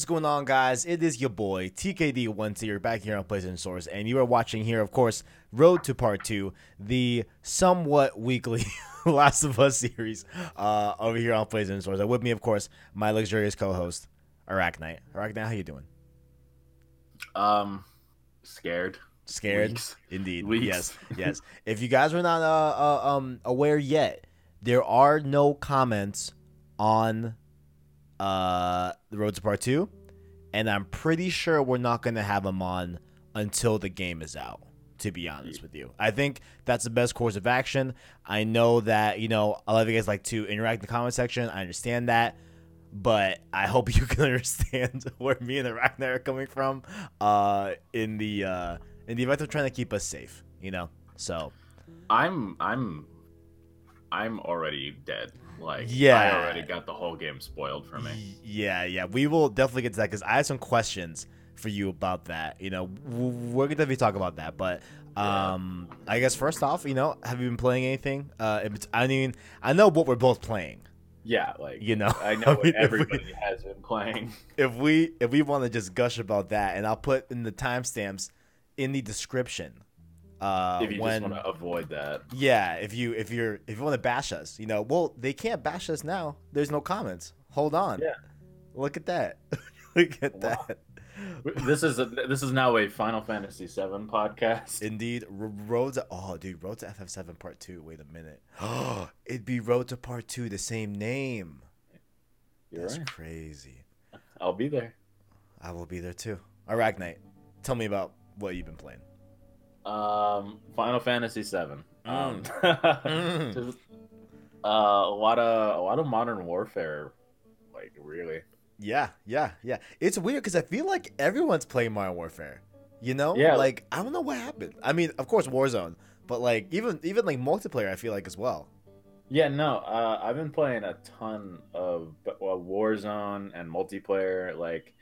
What is going on, guys? It is your boy TKD Once here, back here on PlayStation Source, and you are watching here, of course, Road to Part Two, the somewhat weekly Last of Us series uh, over here on Source. And with me, of course, my luxurious co-host, Arachnite. Arachnite, how you doing? Um, scared. Scared, Weeks. indeed. Weeks. Yes, yes. If you guys were not uh, uh, um aware yet, there are no comments on uh the Road to Part Two, and I'm pretty sure we're not gonna have them on until the game is out. To be honest with you, I think that's the best course of action. I know that you know a lot of you guys like to interact in the comment section. I understand that but I hope you can understand where me and the Ragnar are coming from uh, in the uh, in the event of trying to keep us safe, you know. So I'm I'm I'm already dead. Like Yeah. I already got the whole game spoiled for me. yeah, yeah, we will definitely get to that because I have some questions for you about that. You know, we're gonna definitely talk about that, but. Um, I guess first off, you know, have you been playing anything? Uh, I mean, I know what we're both playing. Yeah, like You know, I know what mean, if we- everybody has been playing. if we if we want to just gush about that, and I'll put in the timestamps in the description. Uh, if you when just want to avoid that. yeah, if you if you're if you want to bash us, you know, well they can't bash us now. There's no comments. Hold on. Yeah. Look at that. Look at Wow. that. This is a, this is now a Final Fantasy VII podcast. Indeed, Road to oh, dude, Road to FF7 Part Two. Wait a minute. Oh, It'd be Road to Part Two, the same name. You're That's right. crazy. I'll be there. I will be there too. Arachnite, tell me about what you've been playing. Um, Final Fantasy VII. Um, Mm. just, uh, a lot of a lot of modern warfare, like really. Yeah, yeah, yeah. It's weird because I feel like everyone's playing Modern Warfare. You know, Yeah. Like I don't know what happened. I mean, of course Warzone, but like even even like multiplayer, I feel like as well. Yeah, no, uh, I've been playing a ton of well, Warzone and multiplayer. Like,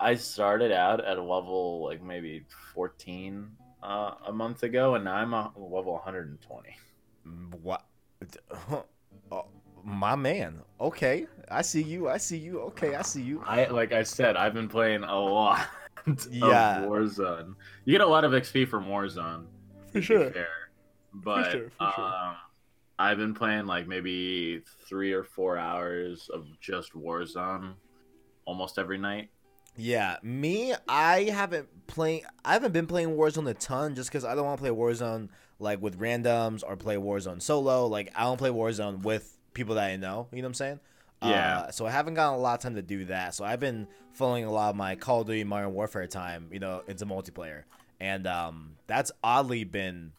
I started out at a level like maybe 14 uh, a month ago, and now I'm a level 120. Mm, What? Oh, my man. Okay, I see you. I see you. Okay, I see you. I like I said, I've been playing a lot of Yeah. Warzone. You get a lot of XP from Warzone, For to be fair. But sure, for sure. um, I've been playing like maybe three or four hours of just Warzone almost every night. Yeah, me, I haven't playing. I haven't been playing Warzone a ton just because I don't want to play Warzone like with randoms or play Warzone solo. Like I don't play Warzone with people that I know. You know what I'm saying? Yeah. Uh, so I haven't gotten a lot of time to do that. So I've been following a lot of my Call of Duty Modern Warfare time, you know, into multiplayer, and um, that's oddly been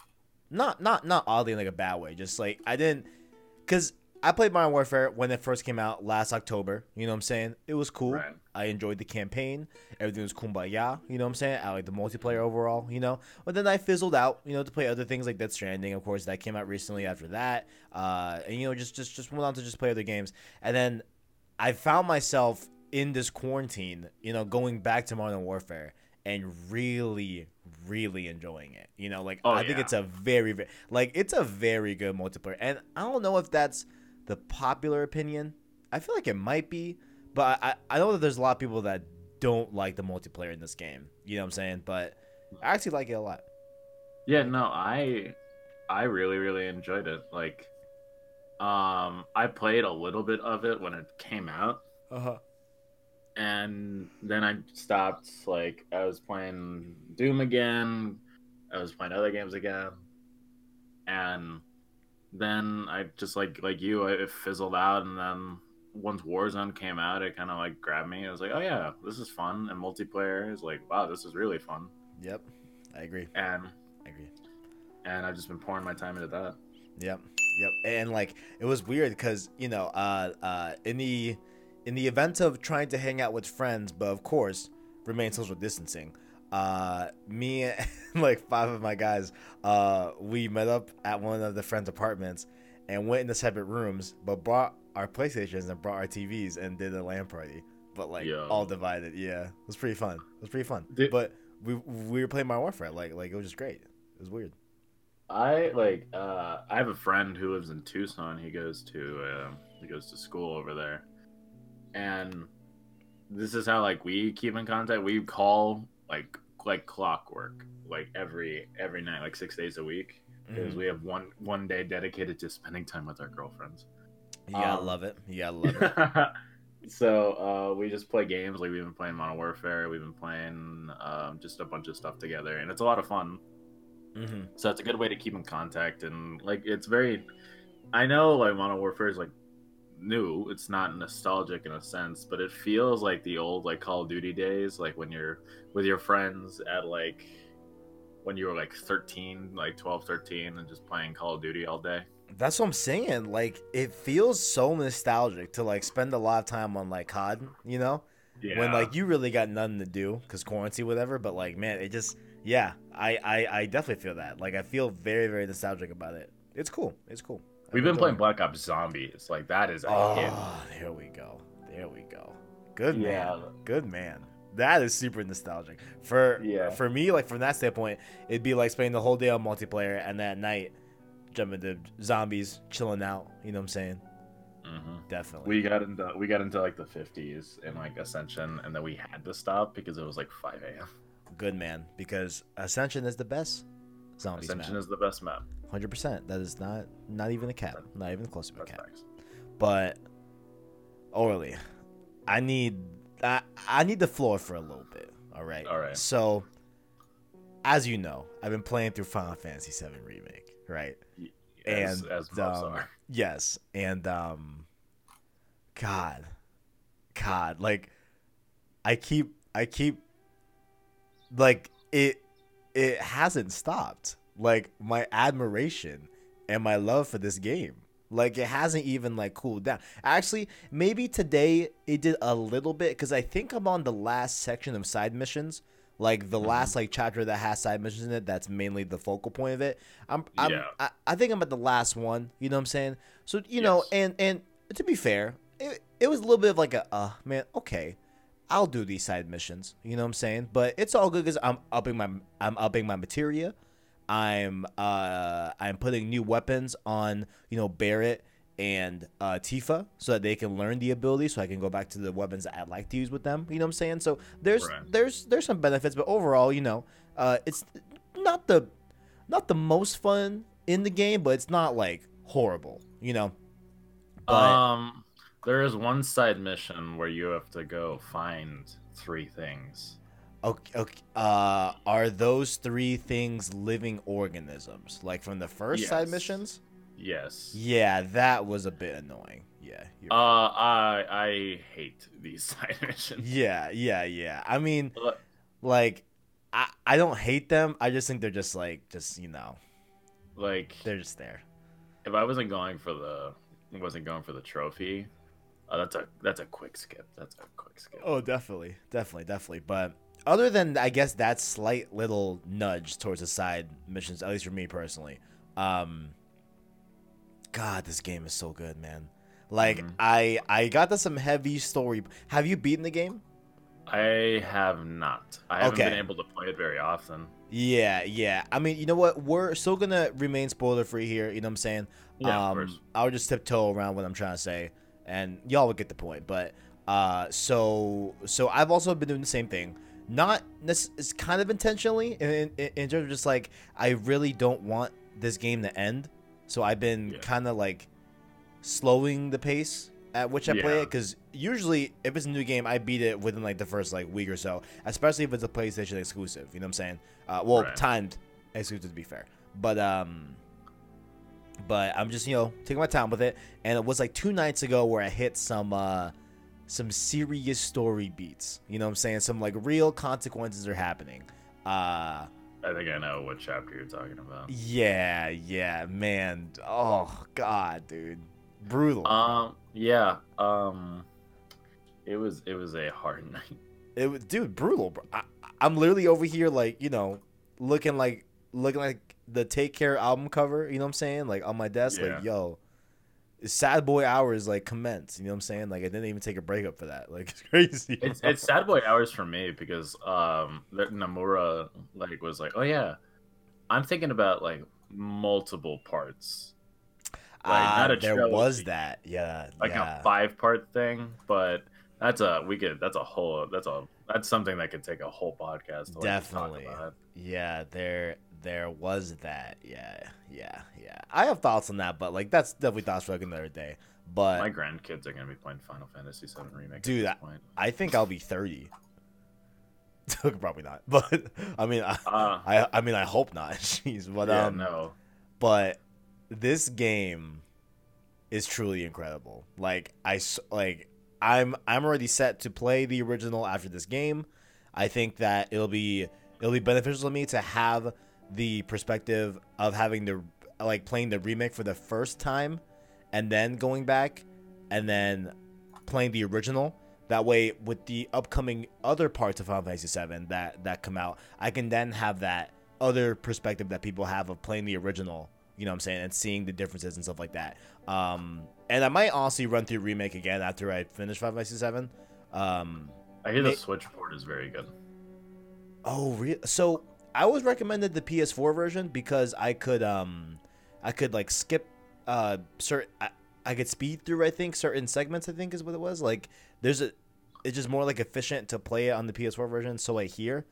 not not not oddly in like a bad way. Just like I didn't, cause I played Modern Warfare when it first came out last October. You know what I'm saying? It was cool. Right. I enjoyed the campaign. Everything was kumbaya. You know what I'm saying? I like the multiplayer overall. You know, but then I fizzled out. You know, to play other things like Death Stranding, of course, that came out recently. After that, uh, and you know, just just just went on to just play other games. And then I found myself in this quarantine. You know, going back to Modern Warfare and really, really enjoying it. You know, like Oh, I think it's a very, very like it's a very good multiplayer. And I don't know if that's the popular opinion. I feel like it might be, but I, I know that there's a lot of people that don't like the multiplayer in this game. You know what I'm saying? But I actually like it a lot. Yeah, no, I I really really enjoyed it. Like um I played a little bit of it when it came out Uh huh. and then I stopped like I was playing Doom again. I was playing other games again. And then I just like like you it fizzled out and then once Warzone came out it kind of like grabbed me. I was like, "Oh yeah, this is fun." And multiplayer is like, "Wow, this is really fun." Yep. I agree. And I agree. and I've just been pouring my time into that. Yep. Yep. And like it was weird because you know, uh, uh, in the in the event of trying to hang out with friends, but of course remain social distancing. Uh, me and like five of my guys, uh, we met up at one of the friends' apartments and went into separate rooms, but brought our PlayStations and brought our TVs and did a LAN party. But like Yo. all divided. Yeah, it was pretty fun. It was pretty fun. Did- but we we were playing Modern Warfare. Like like it was just great. It was weird. I like uh I have a friend who lives in Tucson. He goes to uh, he goes to school over there. And this is how like we keep in contact. We call like like clockwork, like every every night, like six days a week, because Mhm. we have one one day dedicated to spending time with our girlfriends. Yeah, um, love it. Yeah, gotta love it. so uh, we just play games. Like we've been playing Modern Warfare. We've been playing um, just a bunch of stuff together, and it's a lot of fun. hmm So it's a good way to keep in contact, and like it's very. I know like Modern Warfare is like new. It's not nostalgic in a sense, but it feels like the old like Call of Duty days, like when you're with your friends at like when you were like 13, like 12, 13, and just playing Call of Duty all day. That's what I'm saying. Like, it feels so nostalgic to like spend a lot of time on like COD. You know, Yeah. when like you really got nothing to do because quarantine, whatever. But like, man, it just yeah, I, I I definitely feel that. Like, I feel very very nostalgic about it. It's cool. It's cool. We've been playing. Black Ops Zombies. Like that is a hit. Oh, there we go. There we go. Good man. Yeah. Good man. That is super nostalgic. For Yeah. for me, like from that standpoint, it'd be like spending the whole day on multiplayer and that night jumping to zombies, chilling out. You know what I'm saying? hmm Definitely. We got into we got into like the 50s in like Ascension, and then we had to stop because it was like 5 a.m. Good man. Because Ascension is the best zombies Ascension map. is the best map. Hundred percent. That is not not even a cap. Not even close to a That's cap. But Orly, I need I, I need the floor for a little bit. All right. All right. So, as you know, I've been playing through Final Fantasy VII Remake, right? As, And, as um, are. Yes, and um, God, God, like I keep I keep like it it hasn't stopped. Like my admiration and my love for this game. Like it hasn't even like cooled down. Actually, maybe today it did a little bit because I think I'm on the last section of side missions. Like the last like chapter that has side missions in it. That's mainly the focal point of it. I'm, I'm Yeah. I, I think I'm at the last one. You know what I'm saying? So you know, and and to be fair, it, it was a little bit of like a uh man, okay. I'll do these side missions. You know what I'm saying? But it's all good because I'm upping my I'm upping my materia. I'm uh I'm putting new weapons on you know Barrett and uh, Tifa so that they can learn the ability so I can go back to the weapons that I like to use with them. You know what I'm saying? So there's Right. there's there's some benefits, but overall, you know, uh, it's not the not the most fun in the game, but it's not like horrible. You know. But um, there is one side mission where you have to go find three things. Okay, okay. Uh, are those three things living organisms? Like from the first side missions? Yes. Yeah, that was a bit annoying. Yeah. Uh, right. I I hate these side missions. yeah, yeah, yeah. I mean, But- like, I I don't hate them. I just think they're just like, just you know, Like, they're just there. if I wasn't going for the wasn't going for the trophy, uh, that's a that's a quick skip. That's a quick skip. Oh, definitely, definitely, definitely. But other than I guess that slight little nudge towards the side missions, at least for me personally, um, God, this game is so good, man. Like Mhm. I I got to some heavy story. Have you beaten the game? I have not. I haven't Okay. been able to play it very often. Yeah, yeah. I mean, you know what? We're still gonna remain spoiler free here. You know what I'm saying? Yeah, um, of course. I'll just tiptoe around what I'm trying to say, and y'all will get the point. But uh, so so I've also been doing the same thing. Not this is kind of intentionally in, in, in terms of just like I really don't want this game to end. So I've been Yeah. kind of like slowing the pace at which I play it because usually if it's a new game, I beat it within like the first like week or so, especially if it's a PlayStation exclusive. You know what I'm saying? Uh, well, Right. timed exclusive to be fair, but um, but I'm just you know taking my time with it, and it was like two nights ago where I hit some uh some serious story beats. You know what I'm saying? Some like real consequences are happening. Uh I think I know what chapter you're talking about. yeah, yeah, man. Oh god, dude. Brutal. Um, yeah. Um, it was it was a hard night. It was, dude, brutal. Bro. I, I'm literally over here, like, you know, looking like, looking like the Take Care album cover. You know what I'm saying? Like on my desk, Yeah. like, yo, sad boy hours like commence. You know what I'm saying? Like I didn't even take a break up for that. Like it's crazy. It's it's sad boy hours for me because um, Nomura like was like, oh yeah, I'm thinking about like multiple parts, like, Ah, not a there trilogy. was that. Yeah, like yeah. a five part thing, but That's a we could. That's a whole. That's a. That's something that could take a whole podcast. To, like, Definitely. Talk about. Yeah, there there was that. Yeah, yeah, yeah. I have thoughts on that, but like that's definitely thoughts for like another day. But My grandkids are gonna be playing Final Fantasy VII remake. Dude, I-. I think I'll be thirty. Probably not, but I mean, I, Uh, I, I mean, I hope not. Jeez, but yeah, um, no. but this game is truly incredible. Like I like I'm I'm already set to play the original after this game. I think that it'll be it'll be beneficial to me to have the perspective of having the like playing the remake for the first time and then going back and then playing the original. That way, with the upcoming other parts of Final Fantasy VII that that come out, I can then have that other perspective that people have of playing the original. You know what I'm saying, and seeing the differences and stuff like that. Um, and I might honestly run through remake again after I finish Final Fantasy VII. Um, I hear the May- Switch port is very good. Oh, re- so I was recommended the PS4 version because I could um I could like skip uh certain I, I could speed through I think certain segments I think is what it was like there's a it's just more like efficient to play it on the PS4 version so I hear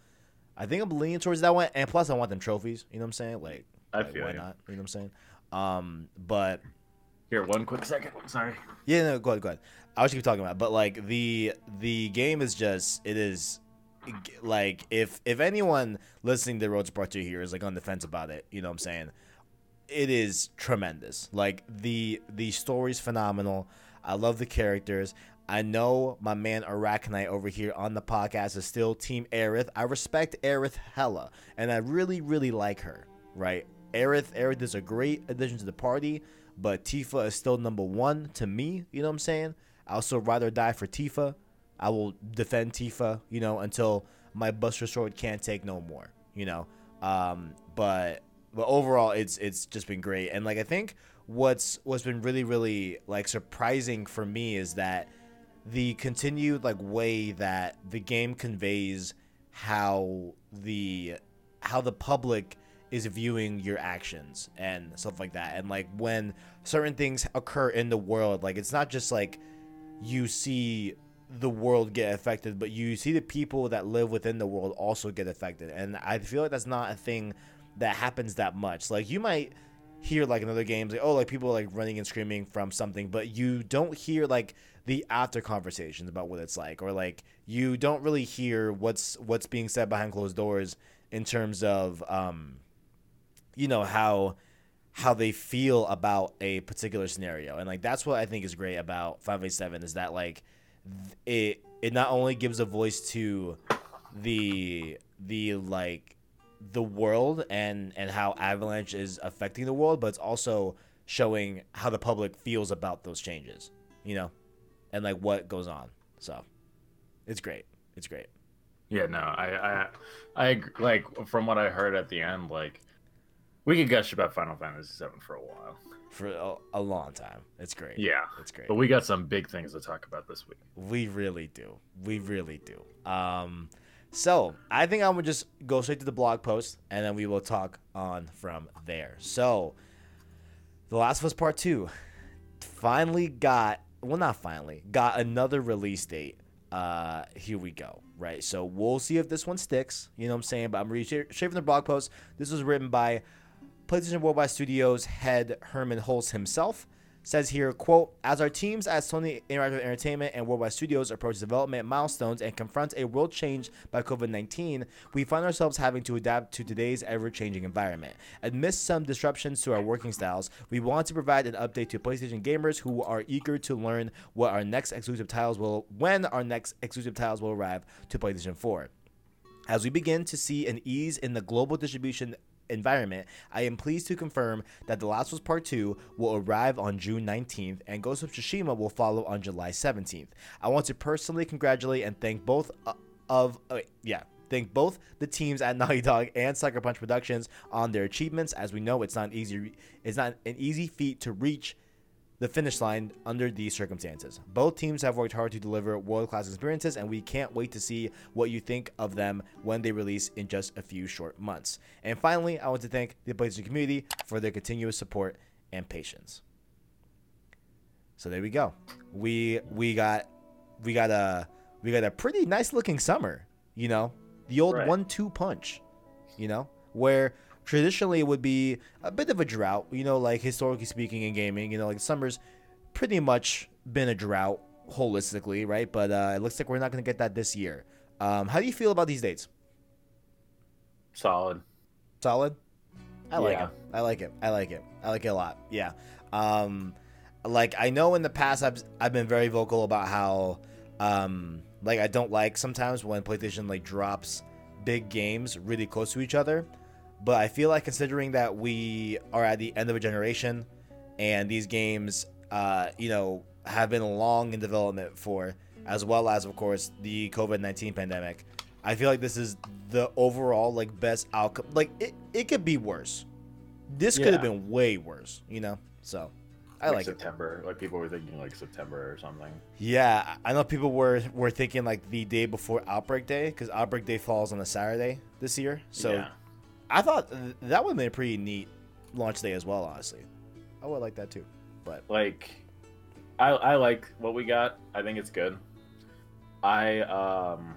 I think I'm leaning towards that one and plus I want them trophies you know what I'm saying like, I like, feel why you. not you know what I'm saying um but Here, one quick second. Sorry. yeah, no, go ahead, go ahead. I was keep talking about, it, but like the the game is just it is like if if anyone listening to Roads Part Two here is like on the fence about it, you know what I'm saying? It is tremendous. Like the the story's phenomenal. I love the characters. I know my man Arachnite over here on the podcast is still Team Aerith. I respect Aerith hella, and I really, really like her. Right? Aerith, Aerith is a great addition to the party, but Tifa is still number one to me. You know what I'm saying? I also rather die for Tifa. I will defend Tifa, you know, until my Buster Sword can't take no more, you know. Um, but but overall, it's it's just been great, and like I think what's what's been really really like surprising for me is that the continued like way that the game conveys how the how the public is viewing your actions and stuff like that and like when certain things occur in the world like it's not just like you see the world get affected but you see the people that live within the world also get affected. And i feel like that's not a thing that happens that much. Like you might hear like in other games like oh like people like running and screaming from something but you don't hear like the after conversations about what it's like or like you don't really hear what's what's being said behind closed doors in terms of um you know how how they feel about a particular scenario. And like that's what i think is great about 587 is that like it it not only gives a voice to the the like the world and and how avalanche is affecting the world but it's also showing how the public feels about those changes you know and like what goes on. So it's great. It's great. Yeah, no, I, I, I like from what I heard at the end, like we could gush about Final Fantasy VII for a while. For a, a long time it's great Yeah, it's great but we got some big things to talk about this week. We really do. We really do. Um, so I think I'm gonna just go straight to the blog post, and then we will talk on from there. So, The Last of Us Part Two finally got well, not finally got another release date. Uh, here we go. Right. So we'll see if this one sticks. You know what I'm saying? But I'm reading straight straight from the blog post. This was written by PlayStation Worldwide Studios head Hermen Hulst himself says here, quote, as our teams at Sony Interactive Entertainment and Worldwide Studios approach development milestones and confront a world changed by COVID-19, we find ourselves having to adapt to today's ever-changing environment. Amidst some disruptions to our working styles, we want to provide an update to PlayStation gamers who are eager to learn what our next exclusive titles will when our next exclusive titles will arrive to PlayStation 4. As we begin to see an ease in the global distribution environment, I am pleased to confirm that The Last Us Part 2 will arrive on June 19th and Ghost of Tsushima will follow on July 17th. I want to personally congratulate and thank both uh, of uh, yeah, thank both the teams at Naughty Dog and Sucker Punch Productions on their achievements. As we know, it's not easy it's not an easy feat to reach the finish line under these circumstances. Both teams have worked hard to deliver world class experiences, and we can't wait to see what you think of them when they release in just a few short months. And finally, I want to thank the PlayStation community for their continuous support and patience. So there we go. We we got we got a we got a pretty nice looking summer. You know, the old Right. one-two punch. You know, where traditionally it would be a bit of a drought. You know, like historically speaking in gaming, you know, like summer's pretty much been a drought holistically, right? But uh, it looks like we're not going to get that this year. Um, how do you feel about these dates? Solid. Solid. I like Yeah. it. I like it. I like it. I like it a lot. Yeah. Um, like I know in the past I've I've been very vocal about how um like I don't like sometimes when PlayStation like drops big games really close to each other. But I feel like considering that we are at the end of a generation and these games uh you know have been long in development for as well as of course the COVID-19 pandemic. I feel like this is the overall like best outcome. Like it, it could be worse. This could have been way worse, you know. So I like it. September. Like people were thinking like September or something. Yeah, I know people were were thinking like the day before Outbreak Day because Outbreak Day falls on a Saturday this year. So yeah. I thought that would have been a pretty neat launch day as well. Honestly, I would like that too. But like I I like what we got. I think it's good. I um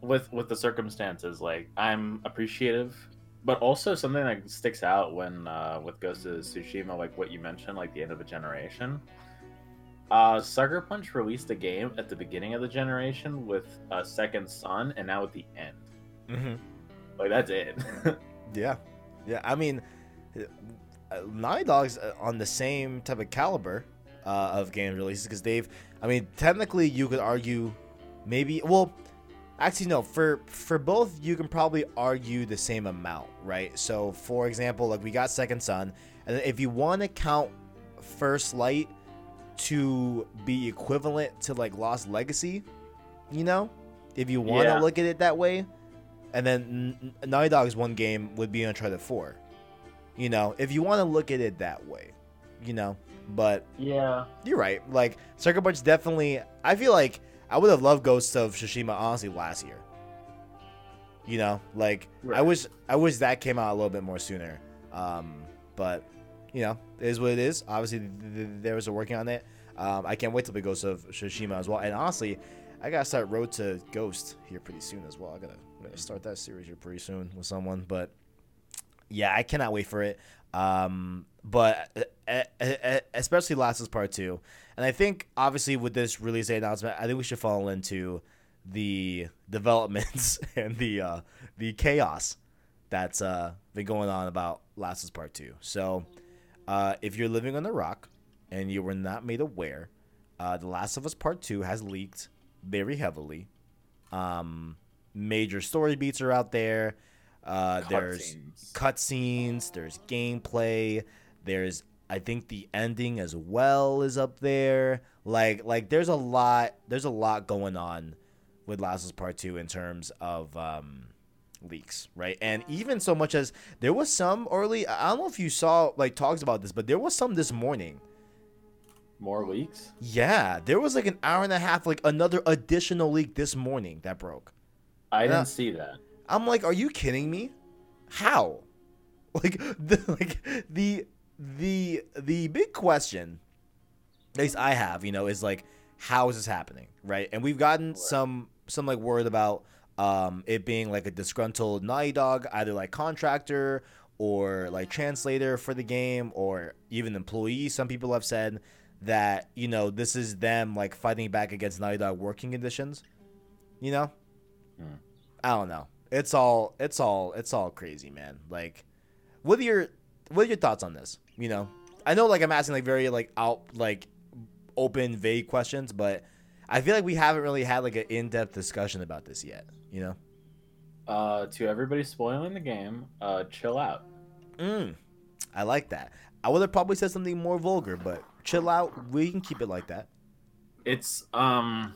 with with the circumstances, like I'm appreciative, but also something that sticks out when uh with Ghost of Tsushima, like what you mentioned, like the end of a generation. Uh Sucker Punch released a game at the beginning of the generation with a second son and now at the end. mm-hmm. Like that's it. yeah, yeah. I mean, uh, Naughty Dog's uh, on the same type of caliber uh, of game releases because they've. I mean, technically, you could argue maybe. Well, actually, no. For for both, you can probably argue the same amount, right? So, for example, like we got Second Son, and if you want to count First Light to be equivalent to like Lost Legacy, you know, if you want to Yeah. look at it that way, and then Naughty Dog's one game would be Uncharted 4. You know, if you want to look at it that way, you know, but yeah. you're right. Like Sucker Punch definitely. I feel like I would have loved Ghosts of Tsushima honestly last year. You know, like I wish I wish that came out a little bit more sooner. Um, but you know, it is what it is. Obviously, th- th- there was a working on it. Um, I can't wait till the Ghost of Tsushima as well. And honestly, I gotta start Road to Ghost here pretty soon as well. I gotta, I gotta start that series here pretty soon with someone. But yeah, I cannot wait for it. Um, but uh, uh, uh, especially Last is Part Two, and I think obviously with this release date announcement, I think we should fall into the developments and the uh, the chaos that's uh, been going on about Last is Part Two. So, uh, if you're living on the rock and you were not made aware, uh, The Last of Us Part Two has leaked very heavily. Um, major story beats are out there. Uh, there's Cutscenes. cutscenes, there's gameplay, there's I think the ending as well is up there. Like like there's a lot there's a lot going on with Last of Us Part 2 in terms of um leaks, right? And even so much as there was some early I don't know if you saw like talks about this, but there was some this morning. More leaks? Yeah, there was like an hour and a half like another additional leak this morning that broke. I Yeah. didn't see that. I'm like, are you kidding me? How? Like the like the the the big question, at least I have, you know, is like, how is this happening, right? And we've gotten some some like word about um it being like a disgruntled Naughty Dog, either like contractor or like translator for the game, or even employee. Some people have said that you know this is them like fighting back against Naughty Dog working conditions. You know, Hmm. I don't know. It's all it's all it's all crazy, man. Like what are your what are your thoughts on this? You know? I know like I'm asking like very like out like open, vague questions, but I feel like we haven't really had like an in-depth discussion about this yet, you know? Uh, to everybody spoiling the game, uh, chill out. Mm. I like that. I would have probably said something more vulgar, but chill out. We can keep it like that. It's um,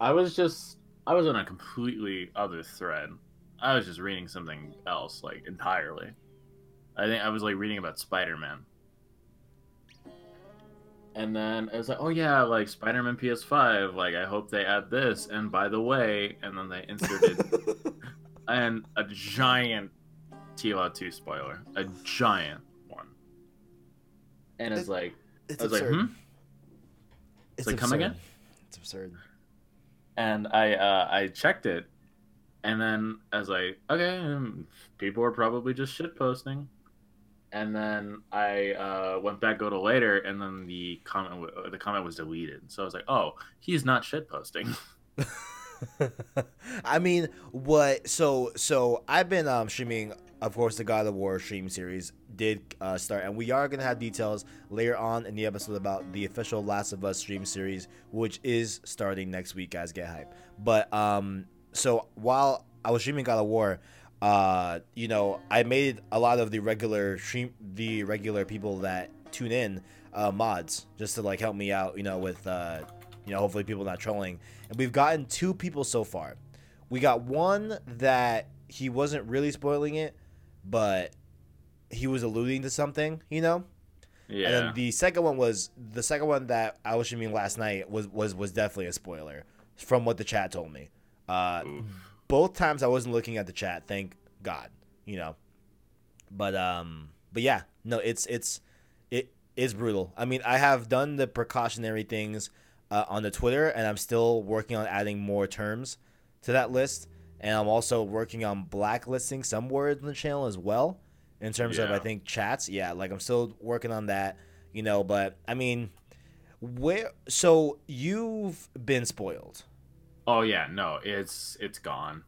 I was just I was on a completely other thread. I was just reading something else like entirely. I think I was like reading about Spider Man. And then it was like, oh yeah, like Spider Man PS5. Like I hope they add this. And by the way, and then they inserted and a giant TLO 2 spoiler, a giant one. And it's It- like, it's I was like, hmm. It's like, come again? It's absurd. and I uh, I checked it, and then I was like, okay, um, people are probably just shit posting. And then I uh, went back go to later, and then the comment w- the comment was deleted. So I was like, oh, he's not shit posting. I mean, what? So, so I've been um, streaming, of course, the God of War stream series did uh, start, and we are gonna have details later on in the episode about the official Last of Us stream series, which is starting next week. Guys, get hype! But um, so while I was streaming God of War, uh, you know, I made a lot of the regular stream, the regular people that tune in, uh, mods, just to like help me out, you know, with uh, you know, hopefully people not trolling. And we've gotten two people so far. We got one that he wasn't really spoiling it, but he was alluding to something, you know. yeah, And then the second one was the second one that I was streaming last night was was was definitely a spoiler from what the chat told me. Uh, both times I wasn't looking at the chat, thank God, you know. But um, but yeah, no, it's it's it is brutal. I mean, I have done the precautionary things uh, on the Twitter, and I'm still working on adding more terms to that list, and I'm also working on blacklisting some words on the channel as well. In terms of, I think chats, yeah, like I'm still working on that, you know. But I mean, where? So you've been spoiled. oh yeah, no, it's it's gone.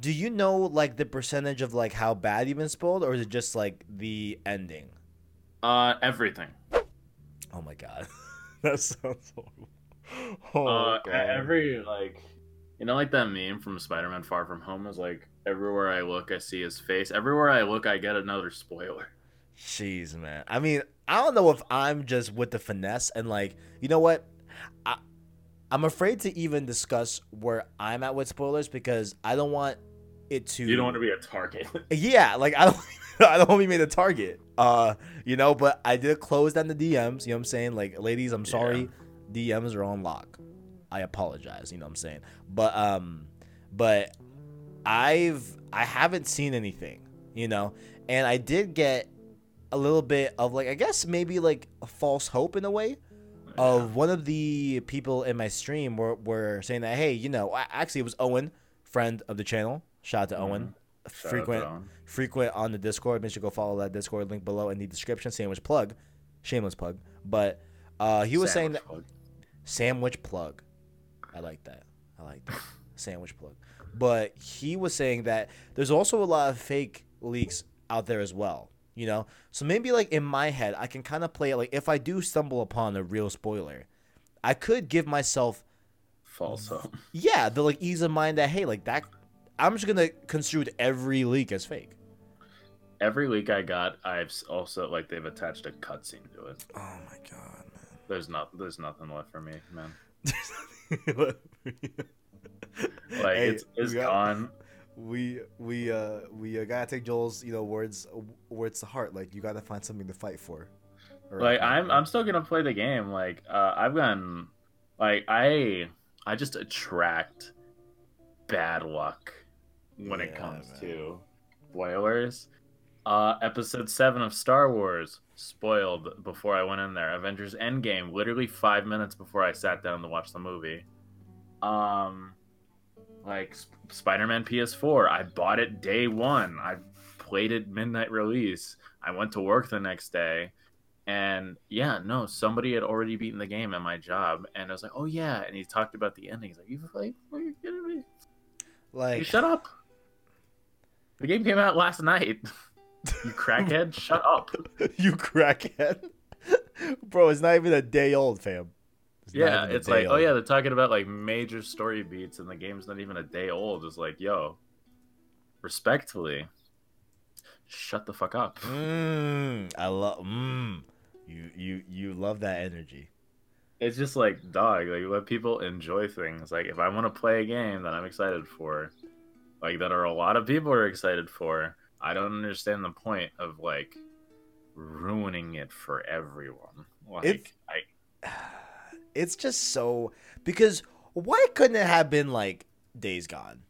Do you know like the percentage of like how bad you've been spoiled, or is it just like the ending? Uh, everything. Oh my god, that sounds horrible. Oh uh, every like, you know, like that meme from Spider-Man: Far From Home is like, everywhere I look, I see his face. Everywhere I look, I get another spoiler. Jeez, man. I mean, I don't know if I'm just with the finesse and like, you know what? I I'm afraid to even discuss where I'm at with spoilers because I don't want it to. You don't want to be a target. Yeah, like I don't. I don't want to be made a target. Uh, you know, but I did close down the DMs. You know what I'm saying? Like, ladies, I'm sorry. DMs are on lock. I apologize. You know what I'm saying? But um, but I've I haven't seen anything. You know, and I did get a little bit of like I guess maybe like a false hope in a way of one of the people in my stream were, were saying that hey you know actually it was Owen friend of the channel shout out to Owen Shout out to frequent Owen. frequent on the Discord. Make sure go follow that Discord link below in the description. Sandwich plug, shameless plug. But uh, he was saying that Sandwich sandwich plug. I like that. I like that sandwich plug. But he was saying that there's also a lot of fake leaks out there as well. You know, so maybe like in my head, I can kind of play it like if I do stumble upon a real spoiler, I could give myself false hope. yeah the like ease of mind that hey like that I'm just gonna construe every leak as fake. Every leak I got, I've also like they've attached a cutscene to it. Oh my god, man. There's not, there's nothing left for me, man. like Like it's it's gone. We we uh we uh, gotta take Joel's you know words words to heart. Like you gotta find something to fight for. Or- Like I'm I'm still gonna play the game. Like uh, I've gotten like I I just attract bad luck when it comes man. to spoilers. Uh, episode seven of Star Wars spoiled before I went in there. Avengers Endgame, literally five minutes before I sat down to watch the movie. Um, like Sp- Spider-Man PS4, I bought it day one. I played it midnight release. I went to work the next day, and yeah, no, somebody had already beaten the game at my job, and I was like, oh yeah, and he talked about the ending. He's like, you like, what are you kidding me? You like shut up. The game came out last night. You crackhead, shut up. you crackhead, bro. It's not even a day old, fam. It's Yeah, it's like, oh yeah, they're talking about like major story beats, and the game's not even a day old. It's like, yo, respectfully, shut the fuck up. Mm, I love. Mm, you you you love that energy. It's just like, dog, like let people enjoy things. Like if I want to play a game that I'm excited for, like that are a lot of people are excited for, I don't understand the point of like ruining it for everyone. Like It's- I it's just so because why couldn't it have been like Days Gone?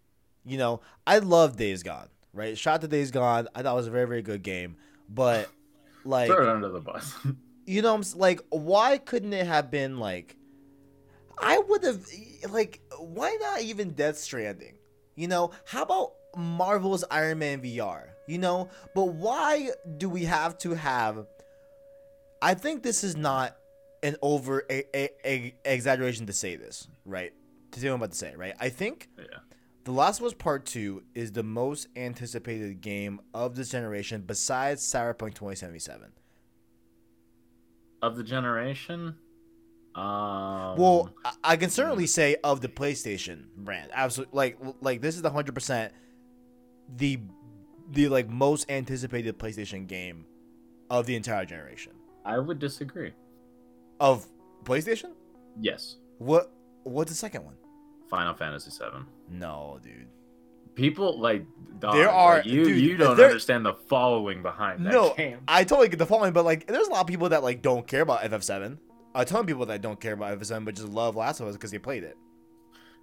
You know, I love Days Gone, right? Shot to Days Gone. I thought it was a very very good game, but like throw it under the bus. you know, I'm like why couldn't it have been like I would have like why not even Death Stranding? You know, how about Marvel's Iron Man VR? You know, but why do we have to have I think this is not an over a, a, a exaggeration to say this, right? To say what I'm about to say, right? I think Yeah. The Last of Us Part 2 is the most anticipated game of this generation besides Cyberpunk 2077. Of the generation, um, Well, I, I can certainly say of the PlayStation brand. Absolutely like like this is the 100% the the like most anticipated PlayStation game of the entire generation. I would disagree. Of PlayStation? Yes, What what's the second one? Final Fantasy VII. No, dude. People like dog, There like, are- you. dude, you don't there- understand the following behind that No, game. I totally get the following, but like, there's a lot of people that like don't care about FF7. A ton of people that don't care about FF7, but just love Last of Us because they played it.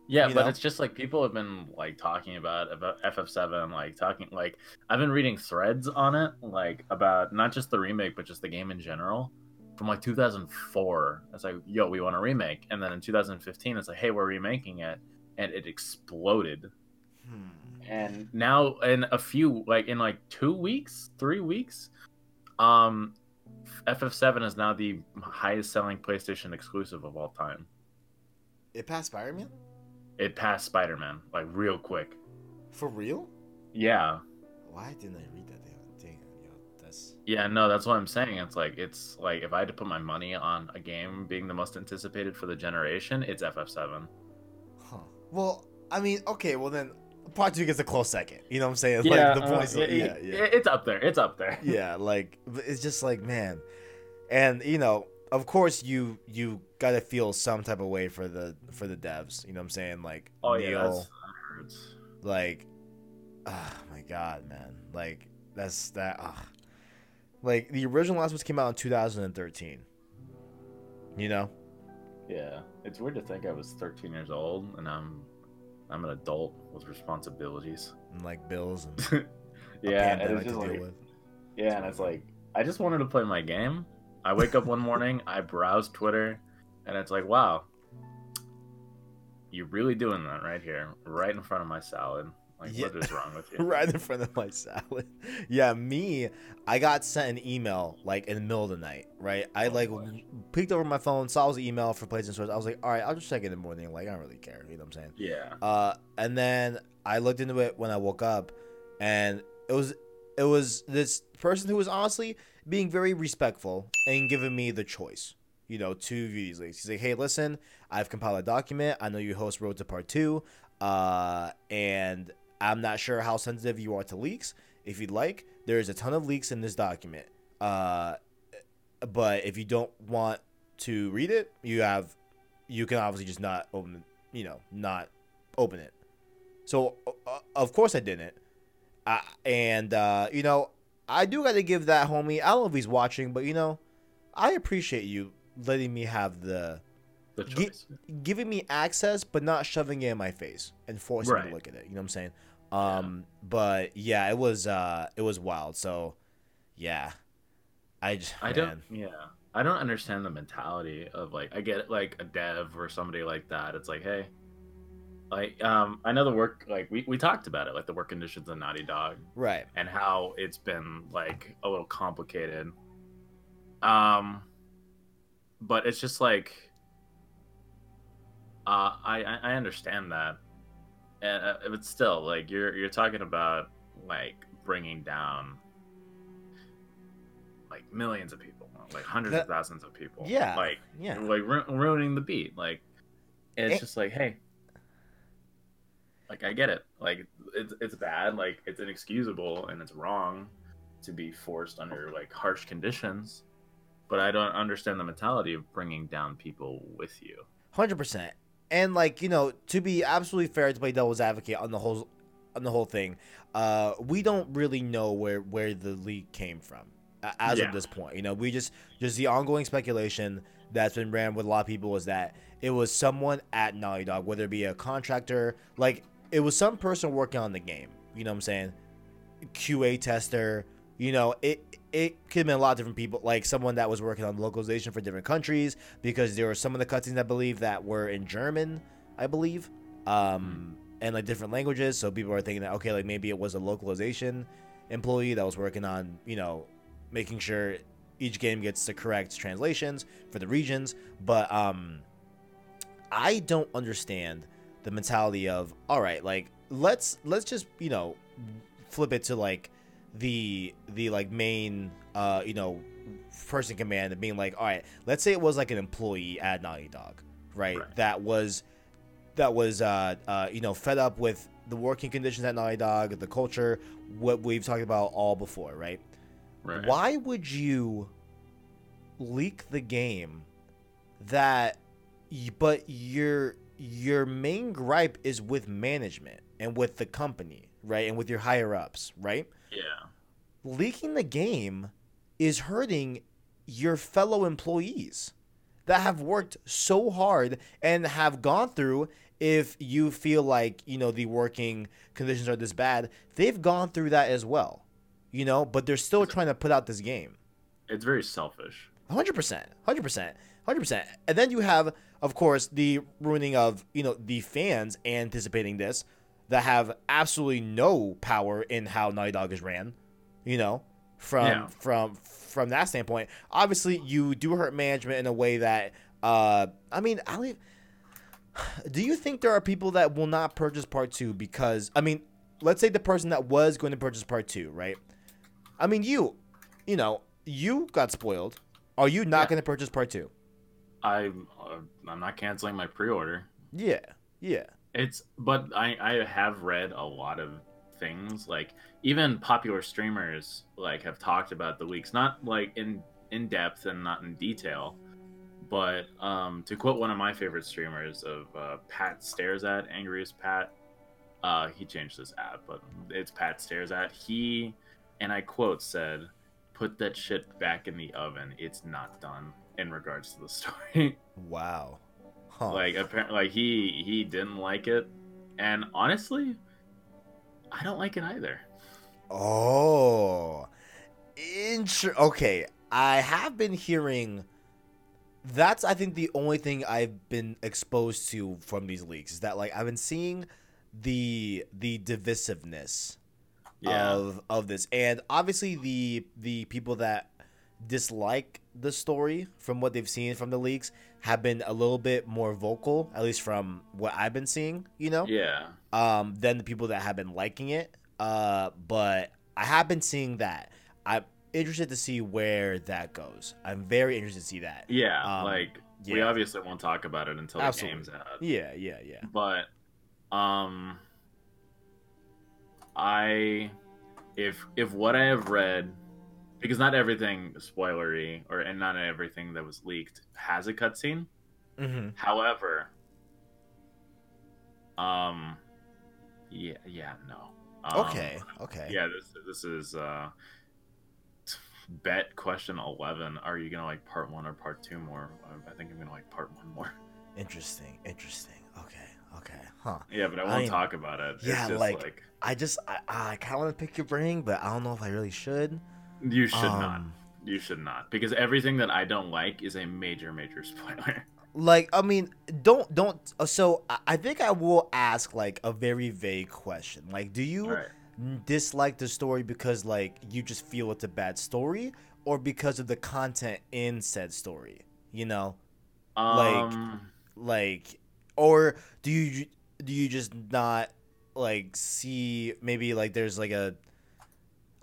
Yeah, you but know? it's just like people have been like talking about about FF7, like talking like I've been reading threads on it, like about not just the remake, but just the game in general, from like 2004. It's like, yo, we want a remake, and then in 2015, it's like, hey, we're remaking it, and it exploded. Hmm. And now in a few, like in like two weeks, three weeks, um, FF7 is now the highest selling PlayStation exclusive of all time. It passed Spider-Man It passed Spider Man like real quick. for real? Yeah. Why didn't I read that? Damn, dang, yo, that's Yeah, no, that's what I'm saying. It's like it's like if I had to put my money on a game being the most anticipated for the generation, it's FF7. huh. Well, I mean, okay, well then, Part Two gets a close second. You know what I'm saying? like the uh, is, yeah, yeah. it's up there. It's up there. yeah like it's just like man and you know of course you you gotta feel some type of way for the for the devs you know what i'm saying like Oh yeah, Neil, that's, that hurts. like oh my god man like that's that ah. like the original last was came out in 2013 you know Yeah, it's weird to think I was 13 years old and I'm I'm an adult with responsibilities. and like bills and yeah, and it's just like yeah, and it's like I just wanted to play my game. I wake up one morning, I browse Twitter, and it's like, wow, you're really doing that right here, right in front of my salad. Like, Yeah. what is wrong with you? right in front of my salad. Yeah, me, I got sent an email like in the middle of the night, right? I Oh, like peeked over my phone, saw his email for PlayStation Source. I was like, all right, I'll just check it in the morning. Like, I don't really care. You know what I'm saying? Yeah, Uh, and then I looked into it when I woke up, and it was it was this person who was honestly being very respectful and giving me the choice, you know, to view these leaks. He's like, hey, listen, I've compiled a document. I know you host Road to Part Two, uh, and I'm not sure how sensitive you are to leaks. If you'd like, there's a ton of leaks in this document. Uh, but if you don't want to read it, you have, you can obviously just not open, it, you know, not open it. So uh, of course I didn't. I, and uh, you know, I do got to give that homie. I don't know if he's watching, but you know, I appreciate you letting me have the the Gi- giving me access, but not shoving it in my face and forcing me to look at it. You know what I'm saying? Um, but yeah, it was uh, it was wild. So yeah, I just I man. don't. Yeah, I don't understand the mentality of like I get it, like a dev or somebody like that. It's like, hey, like um, I know the work. Like we we talked about it, like the work conditions of Naughty Dog. right. and how it's been like a little complicated. Um, but it's just like, uh, I I understand that, and uh, but still, like you're you're talking about like bringing down like millions of people, like hundreds That- of thousands of people. Yeah. like Yeah. like ru- ruining the beat. Like it's Eh. just like, hey, like I get it. Like it's it's bad. Like it's inexcusable and it's wrong to be forced under like harsh conditions. But I don't understand the mentality of bringing down people with you. Hundred percent. And like you know, to be absolutely fair, to play devil's advocate on the whole on the whole thing, uh, we don't really know where where the leak came from as Yeah. of this point. You know, we just just the ongoing speculation that's been ran with a lot of people is that it was someone at Naughty Dog, whether it be a contractor, like it was some person working on the game. You know what I'm saying? QA tester. You know, it it could have been a lot of different people, like someone that was working on localization for different countries, because there were some of the cutscenes I believe that were in German, I believe, um, and like different languages. So people are thinking that okay, like maybe it was a localization employee that was working on, you know, making sure each game gets the correct translations for the regions. But um, I don't understand the mentality of all right, like let's let's just you know flip it to like the the like main uh you know person command and being like all right let's say it was like an employee at naughty dog right, Right. that was that was uh uh you know fed up with the working conditions at naughty dog the culture what we've talked about all before right Right. why would you leak the game that y- but your your main gripe is with management and with the company right? And with your higher ups right? Yeah. leaking the game is hurting your fellow employees that have worked so hard and have gone through if you feel like you know the working conditions are this bad they've gone through that as well you know? But they're still trying to put out this game. It's very selfish. 100% 100% 100% and then you have of course the ruining of you know the fans anticipating this that have absolutely no power in how Naughty Dog is ran you know from Yeah. from from that standpoint. Obviously you do hurt management in a way that uh i mean i do you think there are people that will not purchase part two because i mean let's say the person that was going to purchase part two right? I mean you you know you got spoiled. Are you not Yeah. going to purchase part two I'm uh, I'm not canceling my pre-order. yeah yeah. It's but I I have read a lot of things like even popular streamers like have talked about the leaks not like in in depth and not in detail but um to quote one of my favorite streamers of uh, Pat stares at angriest Pat uh he changed his app but it's Pat stares at he and I quote said put that shit back in the oven. It's not done in regards to the story. Wow. Huh. like apparently like he he didn't like it. And honestly i don't like it either. Oh, inter- Okay, I have been hearing. That's I think the only thing I've been exposed to from these leaks is that like I've been seeing the the divisiveness yeah. of of this, and obviously the the people that dislike the story from what they've seen from the leaks have been a little bit more vocal, at least from what I've been seeing. You know, yeah um, than the people that have been liking it. Uh, but I have been seeing that. I'm interested to see where that goes. I'm very interested to see that. yeah Um, like we obviously won't talk about it until Absolutely. the game's out Yeah, yeah, yeah. but um i if if what i have read because not everything spoilery or and not everything that was leaked has a cutscene Mm-hmm. However, um, yeah, yeah, no. Um, Okay, okay. Yeah, this this is uh, bet question eleven. Are you gonna like part one or part two more? I- I think I'm gonna like part one more. Interesting, interesting. Okay, okay, huh? Yeah, but I won't I- talk about it. It's yeah, just like- I just, I, I kind of want to pick your brain, but I don't know if I really should. You should not. Um, You should not because everything that I don't like is a major, major spoiler. Like, I mean, don't, don't. uh, So, I- think I will ask like a very vague question. Like, do you? Right. dislike the story because like you just feel it's a bad story or because of the content in said story you know Um, like or do you do you just not like see maybe like there's like a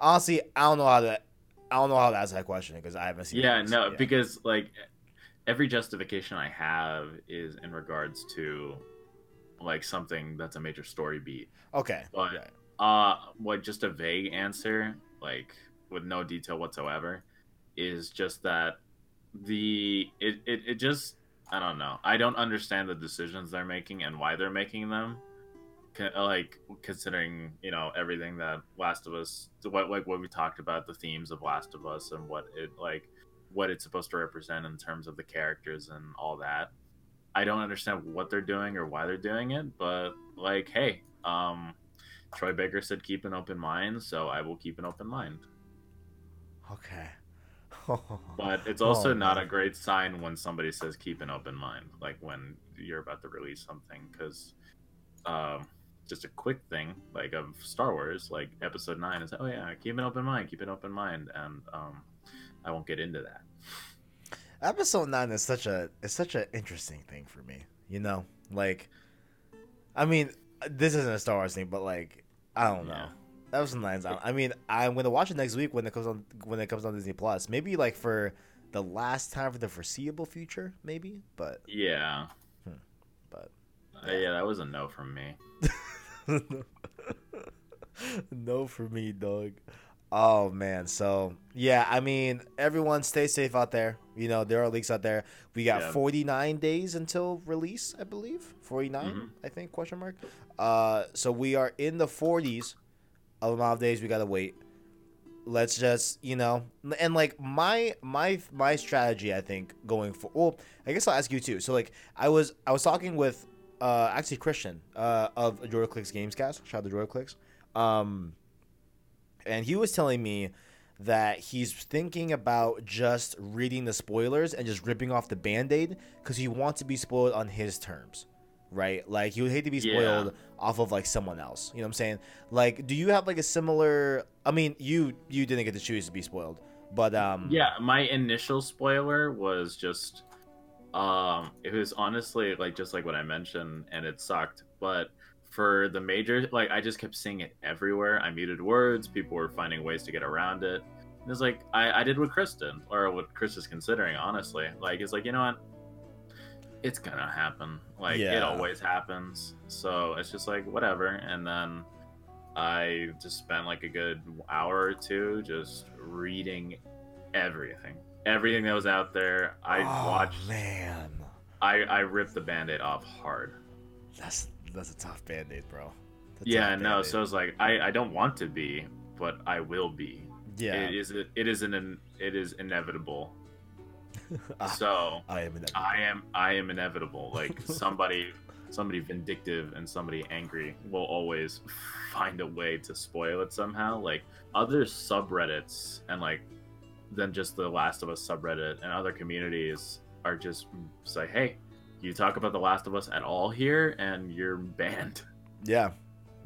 honestly i don't know how to i don't know how to ask that question because i haven't seen yeah no so, because like every justification i have is in regards to like something that's a major story beat. Okay. But uh what just a vague answer like with no detail whatsoever is just that the it, it, it just i don't know. I don't understand the decisions they're making and why they're making them like considering you know everything that last of us what like what we talked about the themes of last of us and what it like what it's supposed to represent in terms of the characters and all that i don't understand what they're doing or why they're doing it but like hey um troy baker said keep an open mind so i will keep an open mind Okay. But it's also Oh, not man. a great sign when somebody says keep an open mind, like when you're about to release something. Because um, just a quick thing, like of Star Wars, like Episode Nine is, oh yeah, keep an open mind, keep an open mind, and um, I won't get into that. Episode nine is such a it's such an interesting thing for me. You know, like, I mean, this isn't a Star Wars thing, but like, I don't know. Yeah. Episode nine's on. I mean, I'm gonna watch it next week when it comes on when it comes on Disney Plus. Maybe like for the last time for the foreseeable future, maybe. But Yeah. but Uh, yeah, that was a no from me. no for me, dog. Oh man, so yeah, I mean, everyone stay safe out there. You know, there are leaks out there. We got Yeah. 49 days until release, I believe. 49, Mhm. I think, question mark. Uh so we are in the 40s of amount of days we got to wait. Let's just, you know, and like my my my strategy I think going for well, I guess I'll ask you too. So like I was I was talking with uh actually Christian uh of Jordan Clicks Gamescast. Shout out to Jordan Clicks. Um and he was telling me that he's thinking about just reading the spoilers and just ripping off the band-aid because he wants to be spoiled on his terms right like he would hate to be Yeah. spoiled off of like someone else you know what i'm saying like do you have like a similar i mean you you didn't get to choose to be spoiled but um Yeah, my initial spoiler was just um it was honestly like just like what I mentioned and it sucked, but for the major like I just kept seeing it everywhere. I muted words, people were finding ways to get around it. And it's like I, I did what Kristen or what Chris is considering, honestly. Like it's like, you know what? It's gonna happen. Like it always happens. So it's just like whatever. And then I just spent like a good hour or two just reading everything, everything that was out there. I oh, watched. man I I ripped the band-aid off hard. that's that's a tough band-aid bro yeah, no. Band-Aid. So it's like I I don't want to be, but I will be. yeah It is it is an it is inevitable. So i am inevitable. I am I am inevitable. Like somebody somebody vindictive and somebody angry will always find a way to spoil it somehow. Like other subreddits and like than just the Last of Us subreddit and other communities are just say, hey, you talk about the Last of Us at all here and you're banned. yeah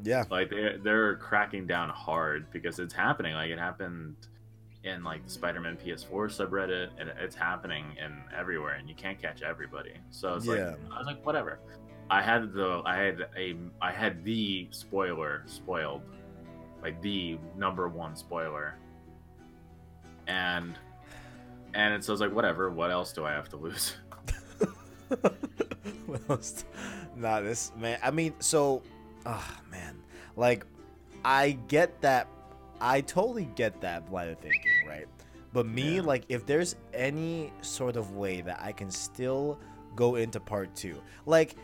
yeah Like they they're cracking down hard because it's happening. Like it happened in like the Spider-Man PS4 subreddit, and it's happening in everywhere, and you can't catch everybody. So it's Yeah. like I was like, whatever. I had the I had a I had the spoiler spoiled, like the number one spoiler, and and it, so I was like, whatever. What else do I have to lose? What else? nah, this man. I mean, so, ah, man, like, I get that. I totally get that line of thinking, right? But me, Yeah. like, if there's any sort of way that I can still go into part two, like,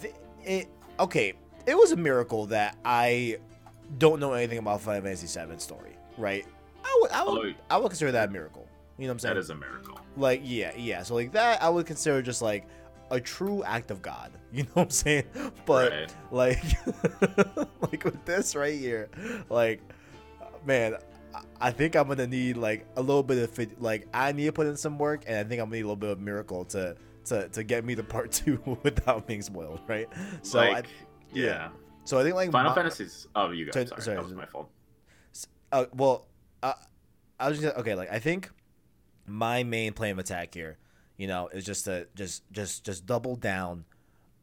th- it. Okay, it was a miracle that I don't know anything about Final Fantasy VII story, right? I would, I would, Oh, I would consider that a miracle. You know what I'm saying? that is a miracle. like yeah yeah so like that i would consider just like a true act of god you know what i'm saying but Right. like like with this right here like man I- think i'm gonna need like a little bit of like i need to put in some work and i think i'm gonna need a little bit of miracle to to to get me to part two without being spoiled right so like, I, yeah. yeah. so i think like Final my- Fantasy's. Oh, you guys. Sorry, Sorry, sorry, that was my fault. uh, well, uh, I was just okay. Like I think my main plan of attack here, you know, is just to just just just double down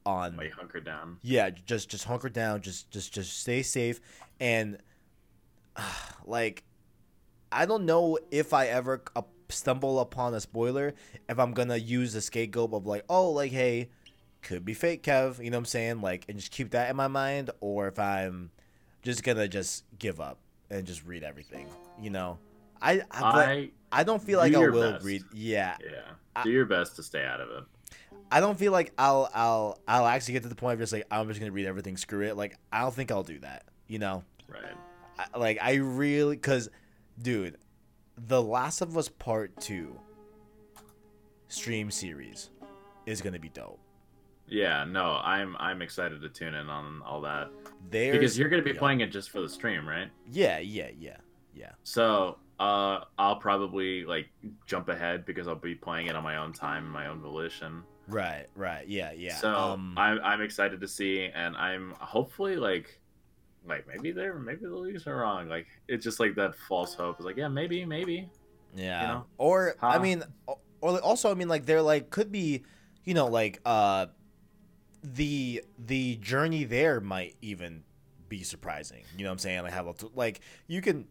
on Like hunker down. yeah, just just hunker down, just just just stay safe, and like I don't know if I ever uh, stumble upon a spoiler if I'm gonna use the scapegoat of like oh like hey could be fake Kev, you know what I'm saying like and just keep that in my mind, or if I'm just gonna just give up and just read everything, you know. I I, but I I don't feel like I will best. read. Yeah, yeah. I- Do your best to stay out of it. I don't feel like I'll I'll I'll actually get to the point of just like I'm just gonna read everything. Screw it. Like I don't think I'll do that. You know, Right. I, like I really because, dude, The Last of Us Part Two stream series is gonna be dope. Yeah. No, I'm I'm excited to tune in on all that There's because you're gonna be yeah. playing it just for the stream, right? Yeah, yeah, yeah, yeah. So uh, I'll probably like jump ahead because I'll be playing it on my own time, my own volition. Right, right, yeah, yeah. So um, I'm I'm excited to see, and I'm hopefully like, like maybe they're maybe the leagues are wrong. Like it's just like that false hope. is like yeah, maybe, maybe. Yeah. you know? Or I mean, or also I mean, like they're like could be, you know, like uh, the the journey there might even be surprising. You know what I'm saying? Like have a, like you can,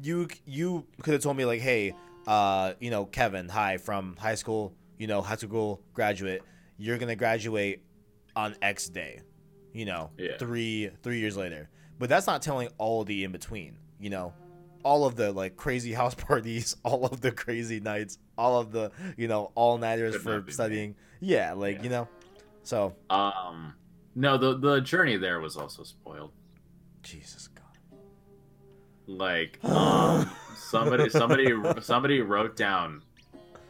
you you could have told me like, hey, uh, you know, Kevin, hi from high school, you know, high school graduate, you're gonna graduate on X day, you know, Yeah. three three years later. But that's not telling all the in between, you know all of the like crazy house parties, all of the crazy nights, all of the you know all nighters for be me. studying. Yeah, like Yeah. you know. So Um, no, the the journey there was also spoiled. Jesus God. Like um, somebody somebody somebody wrote down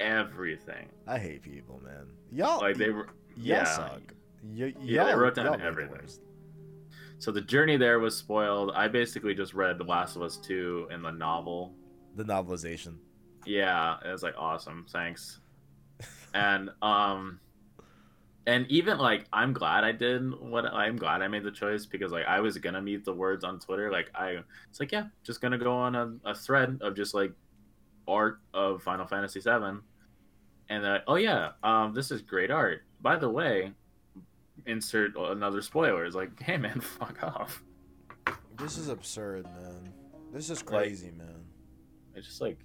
everything. I hate people, man. Y'all Like they were yeah. suck. Y- Yeah, they wrote down y'all make the everything. So the journey there was spoiled. I basically just read The Last of Us 2 in the novel. The novelization. Yeah, it was like awesome. Thanks. And um and even like I'm glad I did what I'm glad I made the choice because like I was gonna meet the words on Twitter. Like I it's like yeah, just gonna go on a, a thread of just like art of Final Fantasy VII. And uh, oh yeah, um this is great art. By the way, insert another spoiler. It's like, hey man, fuck off. This is absurd, man. This is Like- crazy, man. It's just like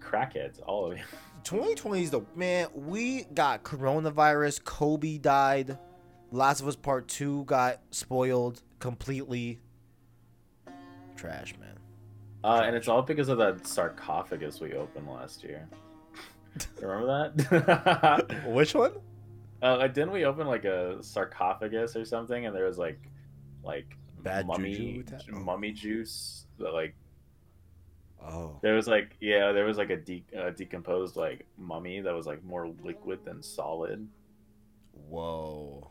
crackheads, all of you. 2020 is the man. We got coronavirus. Kobe died. Last of Us Part Two got spoiled completely. Trash, man. Uh, and it's all because of that sarcophagus we opened last year. Remember that? Which one? uh, didn't we open like a sarcophagus or something? And there was like, like Bad mummy, juju mummy juice. That like Oh, there was like yeah, there was like a de- uh, decomposed like mummy that was like more liquid than solid. whoa.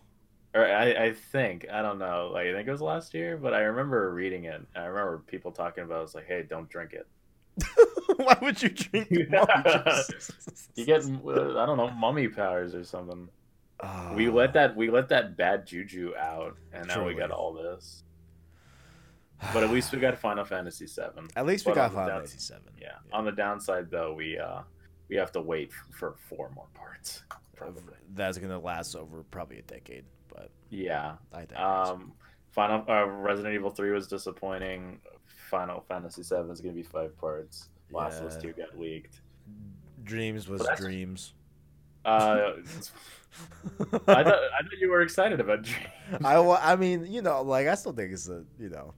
Or I, I think I don't know. Like I think it was last year, but I remember reading it. I remember people talking about. It's like, hey, don't drink it. Why would you drink? You get uh, I don't know mummy powers or something. Ah. we let that we let that bad juju out, and now we got all this. But at least we got Final Fantasy VII. At least we but got Final down- Fantasy Seven. Yeah. On the downside, though, we uh we have to wait for four more parts. Probably. That's gonna last over probably a decade, but Yeah. I think. Um, Final uh, Resident Evil Three was disappointing. Final Fantasy Seven is gonna be five parts. Last of Us Two got leaked. dreams was dreams. Uh, I thought I thought you were excited about Dreams. I, I mean, you know, like I still think it's a, you know,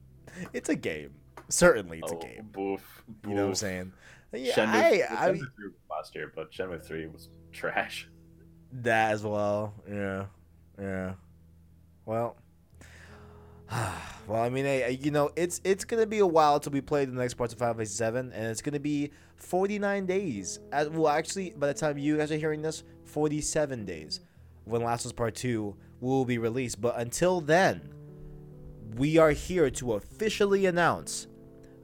it's a game. Certainly, it's oh, a game. Boof, You know what I'm saying? Yeah, Shenmue, I, I Shenmue 3 was last year, but Shenmue Three was trash. that as well. Yeah, yeah. Well, well, I mean, hey, you know, it's it's gonna be a while till we play the next parts of Final Fantasy Seven, and it's gonna be 49 days. As, well, actually, by the time you guys are hearing this, 47 days when Last of Us Part Two will be released. But until then, we are here to officially announce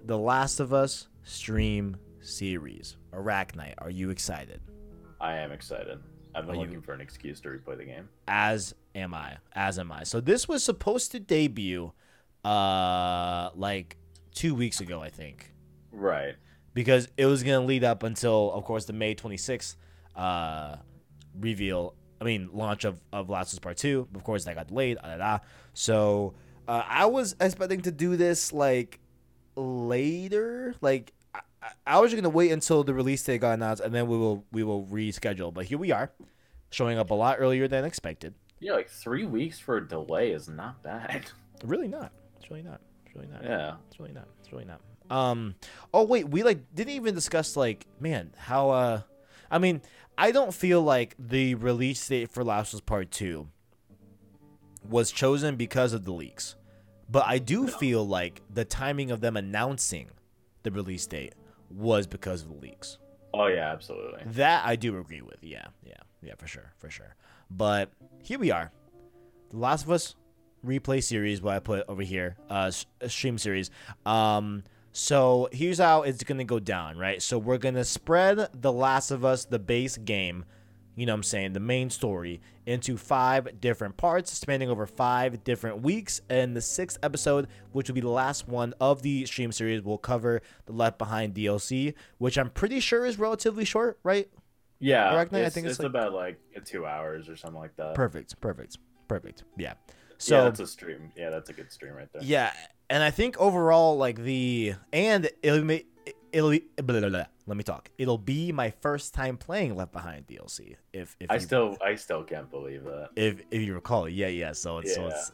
the Last of Us stream series. Arachnite, are you excited? I am excited. I've been Are you- looking for an excuse to replay the game. as am I. As am I. So this was supposed to debut uh like 2 weeks ago, I think. Right. Because it was going to lead up until of course the May 26th uh reveal, I mean launch of of Last of Us Part 2. Of course that got delayed. Da, da, da. So uh, I was expecting to do this like later, like I, I- was just gonna wait until the release date got announced, and then we will we will reschedule. But here we are, showing up a lot earlier than expected. Yeah, like three weeks for a delay is not bad. Really not. It's really not. It's really not. Yeah. It's really not. It's really not. Um. Oh wait, we like didn't even discuss like man how uh, I mean I don't feel like the release date for Last of Us Part Two was chosen because of the leaks, but I do feel like the timing of them announcing the release date was because of the leaks. Oh yeah, absolutely. That I do agree with. Yeah, yeah, yeah, for sure, for sure. But here we are, The Last of Us replay series. What I put over here, uh, stream series. Um, So here's how it's gonna go down, right? So we're gonna spread The Last of Us, the base game, you know what I'm saying, the main story, into five different parts, spanning over five different weeks. And the sixth episode, which will be the last one of the stream series, will cover the Left Behind DLC, which I'm pretty sure is relatively short, right? Yeah, Arachne, I think it's it's like- about like two hours or something like that. Perfect, perfect, perfect. Yeah. So yeah, that's a stream. Yeah, that's a good stream right there. Yeah, and I think overall, like the and it'll be it'll be blah, blah, blah. Let me talk. It'll be my first time playing Left Behind DLC. If if I you, still, I still can't believe that. if if you recall, yeah, yeah. So it's so it's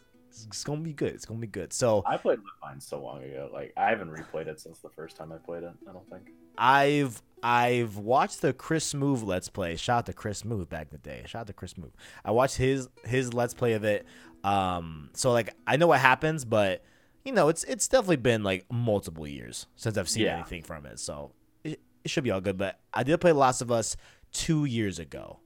it's gonna be good. It's gonna be good. So I played Left Behind so long ago. Like I haven't replayed it since the first time I played it. I don't think. I've I've watched the Chris Move Let's Play. Shout out to Chris Move back in the day. Shout out to Chris Move. I watched his his Let's Play of it. Um, so like I know what happens, but you know it's it's definitely been like multiple years since I've seen Yeah. anything from it. So it, should be all good. But I did play Last of Us two years ago.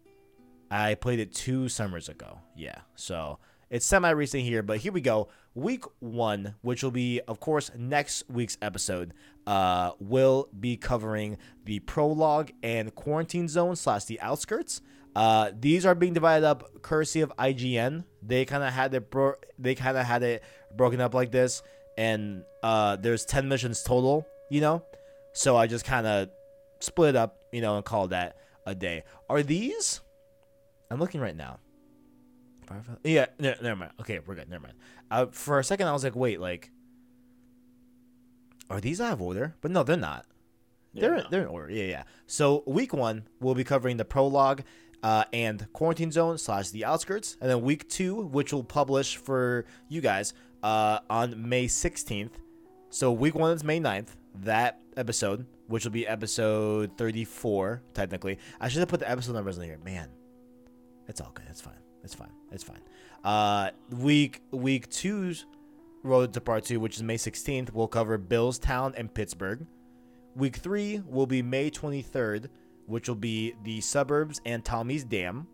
I played it two summers ago. Yeah, so it's semi recent here, but here we go. Week one, which will be, of course, next week's episode, uh, will be covering the prologue and quarantine zone slash the outskirts. Uh, these are being divided up courtesy of IGN. They kind of had it bro- they kind of had it broken up like this, and uh, there's ten missions total. You know, so I just kind of split it up, you know, and call that a day. Are these? I'm looking right now. Yeah, no, never mind. Okay, we're good. Never mind. Uh, for a second, I was like, wait, like, are these out of order? But no, they're not. They're Yeah. they're in order. Yeah, yeah. So week one, we'll be covering the prologue uh, and quarantine zone slash the outskirts, and then week two, which will publish for you guys uh, on May 16th. So week one is May 9th. That episode, which will be episode 34, technically. I should have put the episode numbers in here. Man, it's all good. It's fine. It's fine. It's fine. Uh, week week two's road to part two, which is May 16th, will cover Bill's Town and Pittsburgh. Week three will be May 23rd, which will be the suburbs and Tommy's Dam.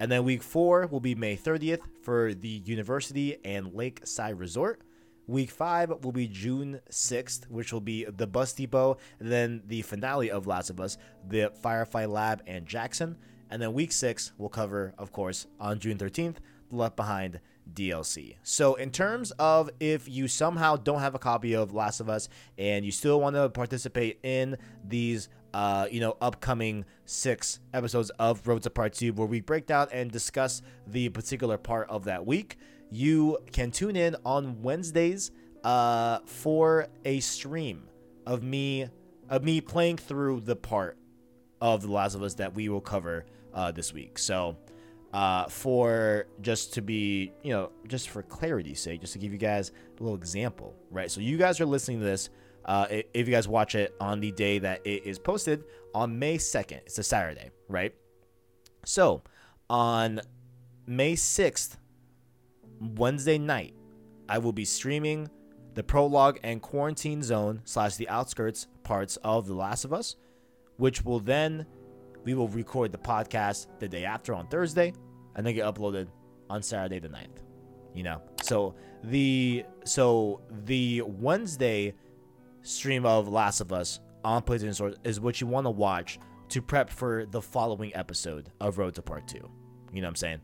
And then week four will be May 30th for the University and Lakeside Resort. Week five will be June 6th, which will be the Bus Depot. Then the finale of Last of Us, the Firefly Lab and Jackson. And then week six will cover, of course, on June 13th, the Left Behind DLC. So, in terms of if you somehow don't have a copy of Last of Us and you still want to participate in these, uh, you know, upcoming six episodes of Road to Part Two, where we break down and discuss the particular part of that week, you can tune in on Wednesdays uh, for a stream of me of me playing through the part of The Last of Us that we will cover uh, this week. So, uh, for just to be, you know, just for clarity's sake, just to give you guys a little example, right? So, you guys are listening to this. Uh, if you guys watch it on the day that it is posted on May 2nd, it's a Saturday, right? So, on May 6th, Wednesday night, I will be streaming the prologue and quarantine zone slash the outskirts parts of The Last of Us, which will then we will record the podcast the day after on Thursday, and then get uploaded on Saturday the 9th. You know, so the so the Wednesday stream of Last of Us on PlayStation Source is what you want to watch to prep for the following episode of Road to Part Two. You know what I'm saying?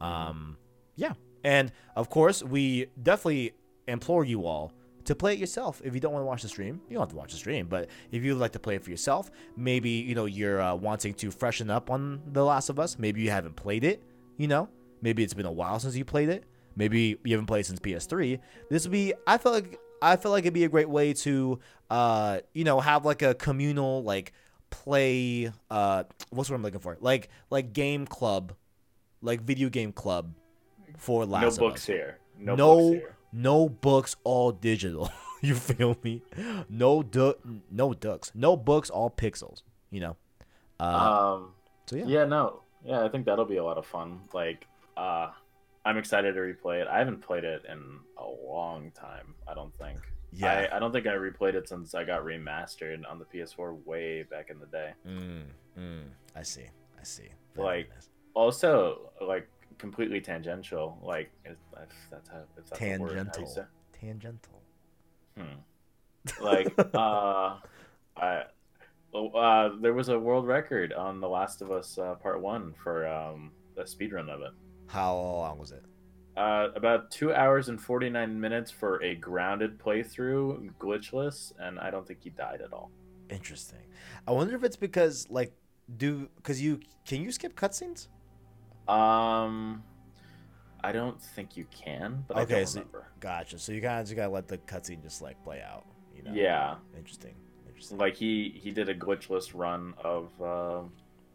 Um, yeah, and of course we definitely implore you all to play it yourself. If you don't want to watch the stream, you don't have to watch the stream. But if you'd like to play it for yourself, maybe you know you're uh, wanting to freshen up on The Last of Us. Maybe you haven't played it. You know, maybe it's been a while since you played it. Maybe you haven't played since PS3. This would be. I feel like I feel like it'd be a great way to, uh, you know, have like a communal like play. Uh, what's what I'm looking for? Like like game club, like video game club for Last no of books Us. here. No, No, books here. no books, all digital. you feel me? No du- no ducks, no books, all pixels. You know. Uh, Um, so yeah. yeah, no, yeah, I think that'll be a lot of fun. Like, uh, I'm excited to replay it. I haven't played it in a long time. I don't think. Yeah. I, I don't think I replayed it since I got remastered on the PS4 way back in the day. Mm, mm, I see. I see. Like, nice. Also, like completely tangential. Like, if, if that's how if that's a word, tangential. Tangential. Hmm. like uh, I. Uh, there was a world record on The Last of Us uh, Part One for um, the speedrun of it. How long was it? Uh, about two hours and 49 minutes for a grounded playthrough, glitchless, and I don't think he died at all. Interesting. I wonder if it's because like do because you can you skip cutscenes? Um, I don't think you can, but Okay, I don't so- remember. Gotcha. So you kind of just gotta let the cutscene just like play out. You know. Yeah, Interesting. Interesting. like he he did a glitchless run of uh,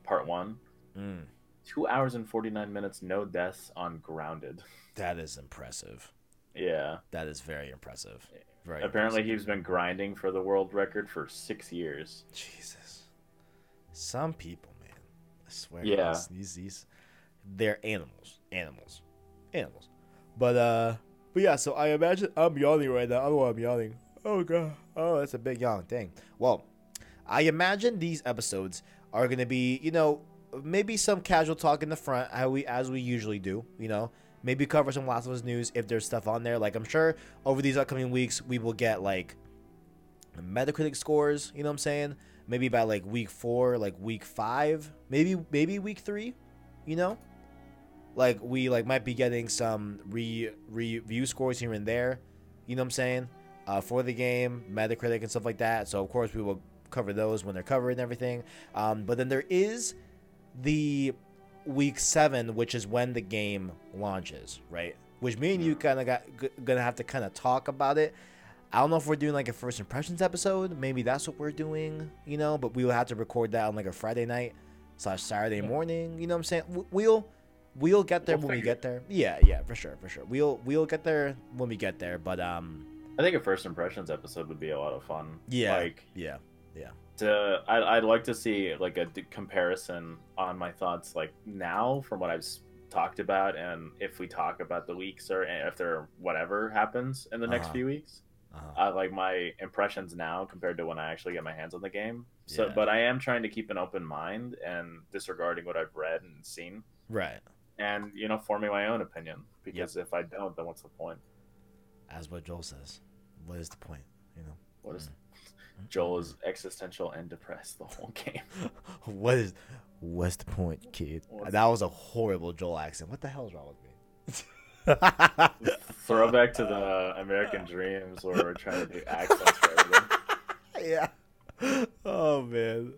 part one. Mm, Two hours and 49 minutes, no deaths on grounded. that is impressive. Yeah. That is very impressive. Very. Apparently, impressive. he's been grinding for the world record for six years. Jesus. Some people, man. I swear. Yeah. These, these they're animals. Animals. Animals. But uh but yeah, so I imagine I'm yawning right now. I don't know why I'm yawning. Oh god. Oh, that's a big yawn. Dang. Well, I imagine these episodes are gonna be, you know, maybe some casual talk in the front, how we as we usually do, you know. Maybe cover some Last of Us news if there's stuff on there. Like I'm sure over these upcoming weeks we will get like Metacritic scores, you know what I'm saying? Maybe by like week four, like week five, maybe maybe week three, you know? Like we like might be getting some re review scores here and there, you know what I'm saying? Uh, for the game, Metacritic and stuff like that. So of course we will cover those when they're covered and everything. Um, but then there is the week seven, which is when the game launches, right? Which me and you kind of got g- gonna have to kind of talk about it. I don't know if we're doing like a first impressions episode. Maybe that's what we're doing, you know. But we will have to record that on like a Friday night slash Saturday morning. You know what I'm saying? We'll we'll get there We'll when we get there. Yeah, yeah, for sure, for sure. We'll we'll get there when we get there. But um, I think a first impressions episode would be a lot of fun. yeah, Like, yeah, yeah. to, I, I'd like to see like a d- comparison on my thoughts like now from what I've talked about and if we talk about the weeks or if there whatever happens in the next Uh-huh. few weeks. uh I like my impressions now compared to when I actually get my hands on the game. So, Yeah. but I am trying to keep an open mind and disregarding what I've read and seen, right. And you know, forming my own opinion. Because if I don't, then what's the point? As what Joel says, what is the point? You know, What is Mm-hmm. Joel is existential and depressed the whole game. what is what's the point, kid? What's- that was a horrible Joel accent. What the hell is wrong with me? Throwback to the American Dreams where we're trying to do accents for everything. yeah. Oh man.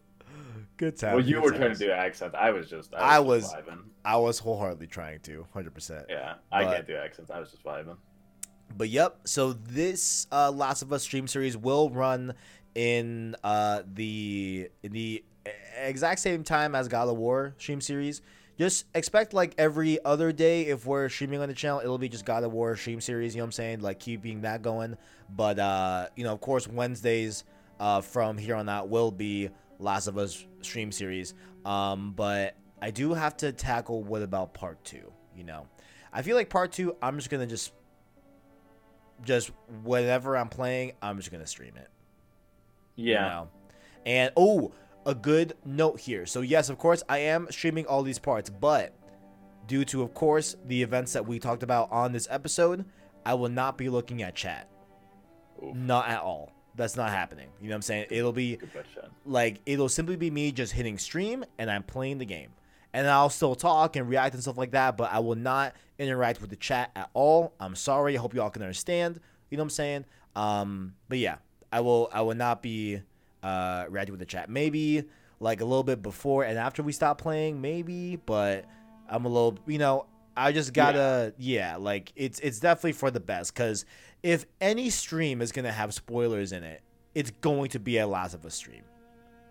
Good time. Well, you were trying to do accents. I was just. I was. I was- was. just. I was wholeheartedly trying to, hundred percent. Yeah, I But- can't do accents. I was just vibing. But yep. So this uh, Last of Us stream series will run in uh, the in the exact same time as God of War stream series. Just expect like every other day if we're streaming on the channel, it'll be just God of War stream series. You know what I'm saying? Like keeping that going. But uh, you know, of course, Wednesdays uh, from here on out will be Last of Us stream series. Um, but I do have to tackle what about part two? You know, I feel like part two, I'm just gonna just just whatever I'm playing, I'm just gonna stream it. you Yeah. know? And oh, a good note here. So yes, of course, I am streaming all these parts, but due to, of course, the events that we talked about on this episode, I will not be looking at chat. Oof. Not at all. That's not happening. You know what I'm saying? It'll be like it'll simply be me just hitting stream and I'm playing the game. And I'll still talk and react and stuff like that, but I will not interact with the chat at all. I'm sorry. I hope you all can understand. You know what I'm saying? Um, but yeah, I will I will not be uh reacting with the chat. Maybe like a little bit before and after we stop playing, maybe, but I'm a little you know, I just gotta yeah, like it's it's definitely for the best because if any stream is gonna have spoilers in it, it's going to be a Last of Us stream.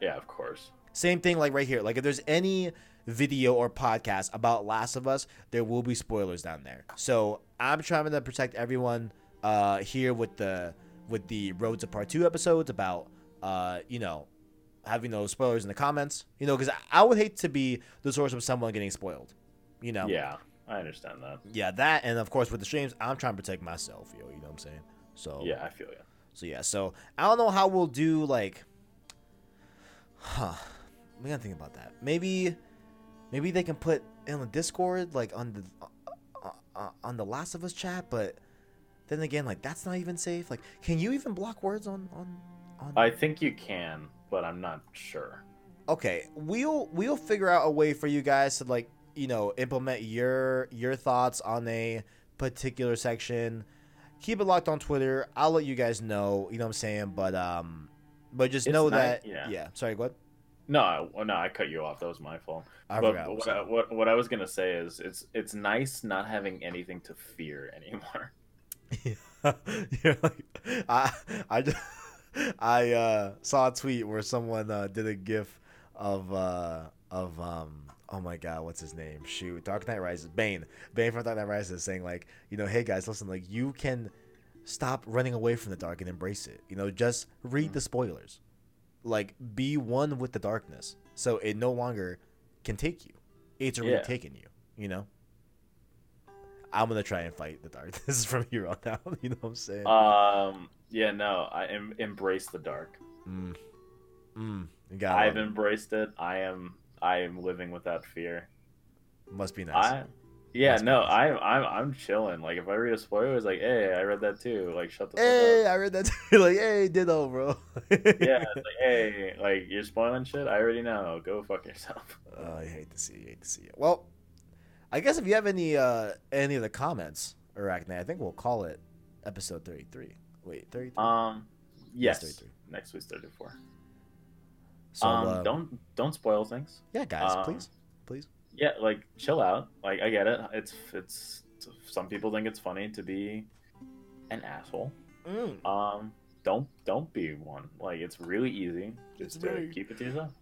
Yeah, of course. Same thing like right here. Like if there's any video or podcast about Last of Us, there will be spoilers down there. So I'm trying to protect everyone uh here with the with the Road to Part 2 episodes about uh, you know, having those spoilers in the comments. You know, because I would hate to be the source of someone getting spoiled. You know? Yeah, I understand that. Yeah, that and of course with the streams, I'm trying to protect myself, yo, you know what I'm saying? So Yeah, I feel you. so yeah, so I don't know how we'll do like huh. We gotta think about that. Maybe maybe they can put in the Discord like on the uh, uh, on the Last of Us chat, but then again, like that's not even safe. Like, can you even block words on on on? I think you can, but I'm not sure. okay, we'll we'll figure out a way for you guys to like you know implement your your thoughts on a particular section. Keep it locked on Twitter. I'll let you guys know. You know what I'm saying, but um, but just It's know that yeah. yeah. Sorry, what? No, well, no, I cut you off. That was my fault. I but what, I, what what I was gonna say is it's it's nice not having anything to fear anymore. You're like, I I just, I uh, saw a tweet where someone uh, did a gif of uh, of um oh my god what's his name shoot Dark Knight Rises Bane Bane from Dark Knight Rises saying like you know hey guys listen like you can stop running away from the dark and embrace it you know just read the spoilers like be one with the darkness so it no longer can take you it's already Yeah. taken you you know I'm gonna try and fight the darkness from here on out. You know what I'm saying? Um, yeah, no, I em- embrace the dark. mm. Mm. I've embraced it. I am I am living without fear. Must be nice. I yeah, Must no, nice. I I'm I'm chilling. Like if I read a spoiler, it's like, hey, I read that too. Like shut the fuck hey. I read that too. like, hey, ditto, bro. Yeah, it's like, hey, like you're spoiling shit. I already know. Go fuck yourself. Oh, I hate to see you. Hate to see you. Well, I guess if you have any uh any of the comments, Arachne, I think we'll call it episode 33. Wait, 33. Um, yes. 33. Next week's 34. So um, uh, don't don't spoil things. yeah, guys, um, please, please. Yeah, like chill out. Like I get it. It's it's some people think it's funny to be an asshole. Mm. Um, don't don't be one. Like it's really easy. It's Just to very- keep it to yourself.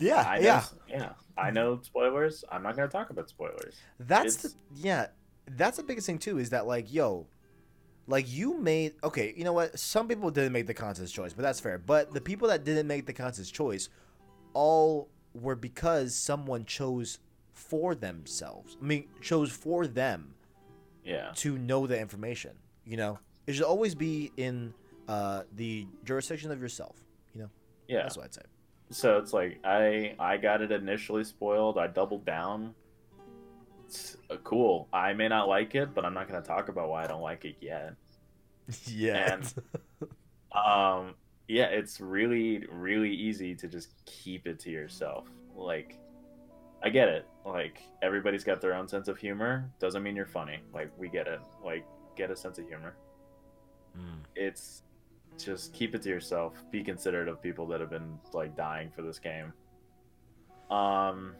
Yeah, I know, yeah. yeah. I know spoilers. I'm not gonna talk about spoilers. That's the, yeah, that's the biggest thing too. Is that like, yo, like you made okay. You know what? Some people didn't make the conscious choice, but that's fair. But the people that didn't make the conscious choice, all were because someone chose for themselves. I mean, chose for them Yeah. to know the information. You know, it should always be in uh, the jurisdiction of yourself. You know, Yeah. that's what I'd say. So it's like I I got it initially spoiled. I doubled down. It's uh, cool. I may not like it, but I'm not gonna talk about why I don't like it yet. yeah. And- Um, yeah, it's really really easy to just keep it to yourself. Like, I get it. Like everybody's got their own sense of humor. Doesn't mean you're funny. Like we get it. Like get a sense of humor. Mm. It's just keep it to yourself. Be considerate of people that have been like dying for this game. Um.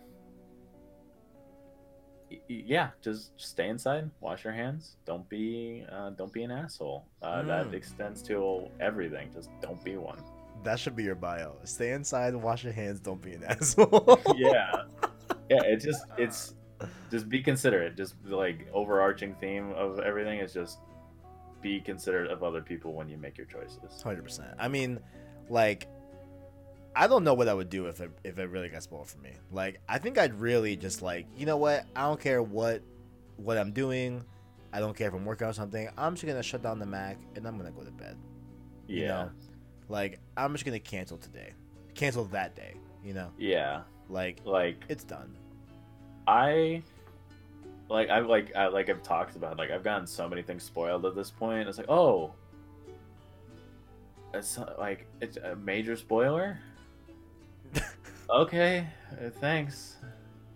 Yeah, just stay inside. Wash your hands. Don't be, uh, don't be an asshole. Uh, That Mm. extends to everything. Just don't be one. That should be your bio. Stay inside, wash your hands, don't be an asshole. yeah, yeah. It just, it's, just be considerate. Just like overarching theme of everything is just be considerate of other people when you make your choices. Hundred percent. I mean, like, I don't know what I would do if it if it really got spoiled for me. Like, I think I'd really just like, you know what? I don't care what what I'm doing. I don't care if I'm working on something. I'm just gonna shut down the Mac and I'm gonna go to bed. Yeah, You know, like I'm just gonna cancel today, cancel that day. You know, yeah. like Like it's done. I like I've like I like I've talked about like I've gotten so many things spoiled at this point. It's like oh, it's like it's a major spoiler. Okay, uh, thanks.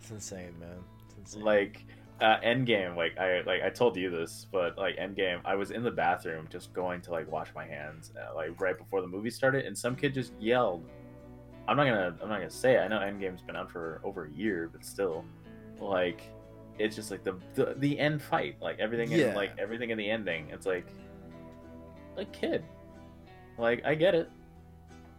It's insane, man. It's insane. Like uh, Endgame, like I like I told you this, but like Endgame, I was in the bathroom just going to like wash my hands, uh, like right before the movie started, and some kid just yelled. I'm not gonna I'm not gonna say it. I know Endgame's been out for over a year, but still, like it's just like the the, the end fight, like everything Yeah. in like everything in the ending. It's like like kid, like I get it,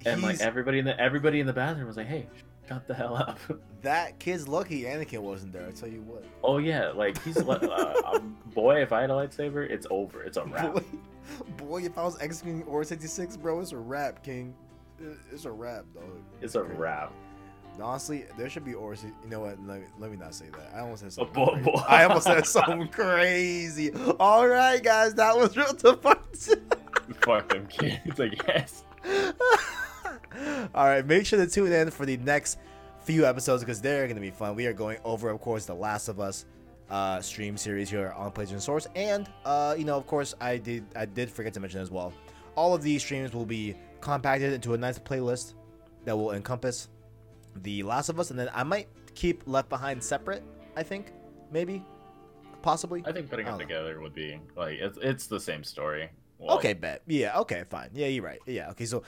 and like everybody in the everybody in the bathroom was like, hey, shut the hell up. that kid's lucky Anakin wasn't there. I tell you what. Oh yeah, like he's like, uh, um, boy. If I had a lightsaber, it's over. It's a wrap. Boy, boy, if I was executing Order 66, bro, it's a wrap, King. It's a wrap, dog. It's a wrap. Honestly, there should be Order. You know what? Let me, let me not say that. I almost said something. boy, crazy. boy. I almost said something crazy. All right, guys, that was real to Fuck them kids. It's like yes. All right, make sure to tune in for the next few episodes because they're going to be fun. We are going over, of course, The Last of Us. uh, stream series here on PlayStation Source. And uh, you know, of course, I did I did forget to mention as well. All of these streams will be compacted into a nice playlist that will encompass The Last of Us, and then I might keep Left Behind separate. I think, maybe, possibly. I think putting I them know. together would be like it's it's the same story. Well, okay, bet. Yeah, okay, fine. Yeah, you're right. Yeah, okay, so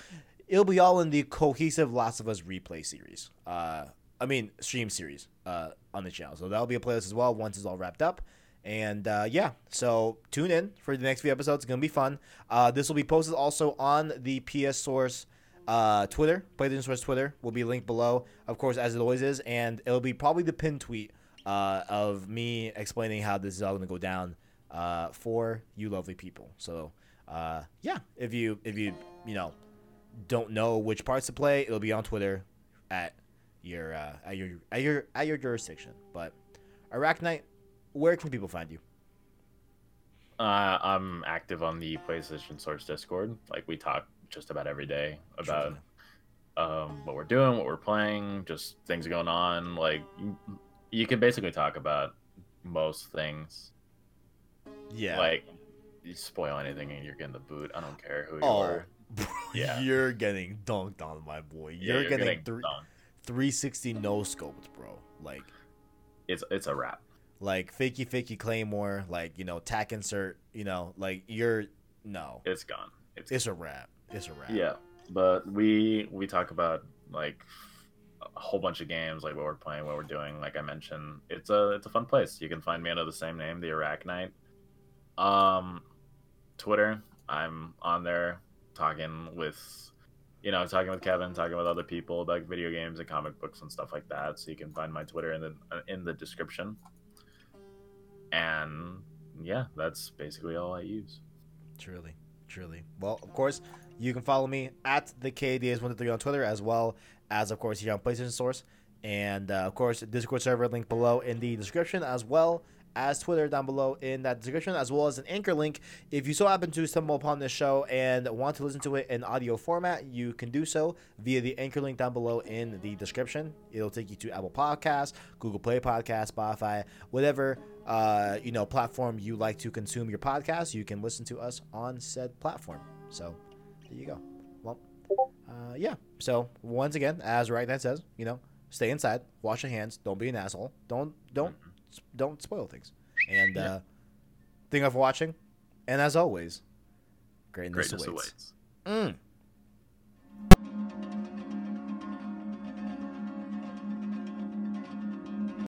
it'll be all in the cohesive Last of Us replay series. Uh, I mean, stream series uh, on the channel. So that'll be a playlist as well once it's all wrapped up. And uh, yeah, so tune in for the next few episodes. It's gonna be fun. Uh, this will be posted also on the PS Source uh, Twitter, PlayStation Source Twitter will be linked below, of course, as it always is, and it'll be probably the pin tweet uh, of me explaining how this is all gonna go down uh, for you lovely people. So uh, yeah, if you if you you know don't know which parts to play, it'll be on Twitter at your uh, at your at your at your jurisdiction. But Iraq Knight, where can people find you? Uh, I'm active on the PlayStation Source Discord. Like we talk just about every day about um, what we're doing, what we're playing, just things going on. Like you, you can basically talk about most things. Yeah. Like you spoil anything and you're getting the boot. I don't care who you oh, are. Bro, Yeah. you're getting dunked on, my boy. Yeah, You're, getting, three, 360 no scoped, bro. Like It's it's a wrap. like fakey fakey claymore, like you know tac insert. You know, like you're no, It's gone. It's it's a wrap. It's a wrap. Yeah, but we we talk about like a whole bunch of games, like what we're playing, what we're doing. Like I mentioned, it's a it's a fun place. You can find me under the same name, the Iraq Knight. Um, Twitter, I'm on there talking with, you know, talking with Kevin, talking with other people about video games and comic books and stuff like that. So you can find my Twitter in the in the description. And yeah, that's basically all I use. Truly, truly. Well, of course, you can follow me at the KDS123 on Twitter, as well as, of course, here on PlayStation Source. And, uh, of course, Discord server link below in the description, as well as Twitter down below in that description, as well as an anchor link. If you so happen to stumble upon this show and want to listen to it in audio format, you can do so via the anchor link down below in the description. It'll take you to Apple Podcasts, Google Play Podcasts, Spotify, whatever uh, you know platform you like to consume your podcast. You can listen to us on said platform. So there you go. Well, uh, yeah. So once again, as Right Knight says, you know, stay inside, wash your hands, don't be an asshole, don't don't don't spoil things, and uh, thank you for watching. And as always, greatness, Greatness awaits. awaits. Mm.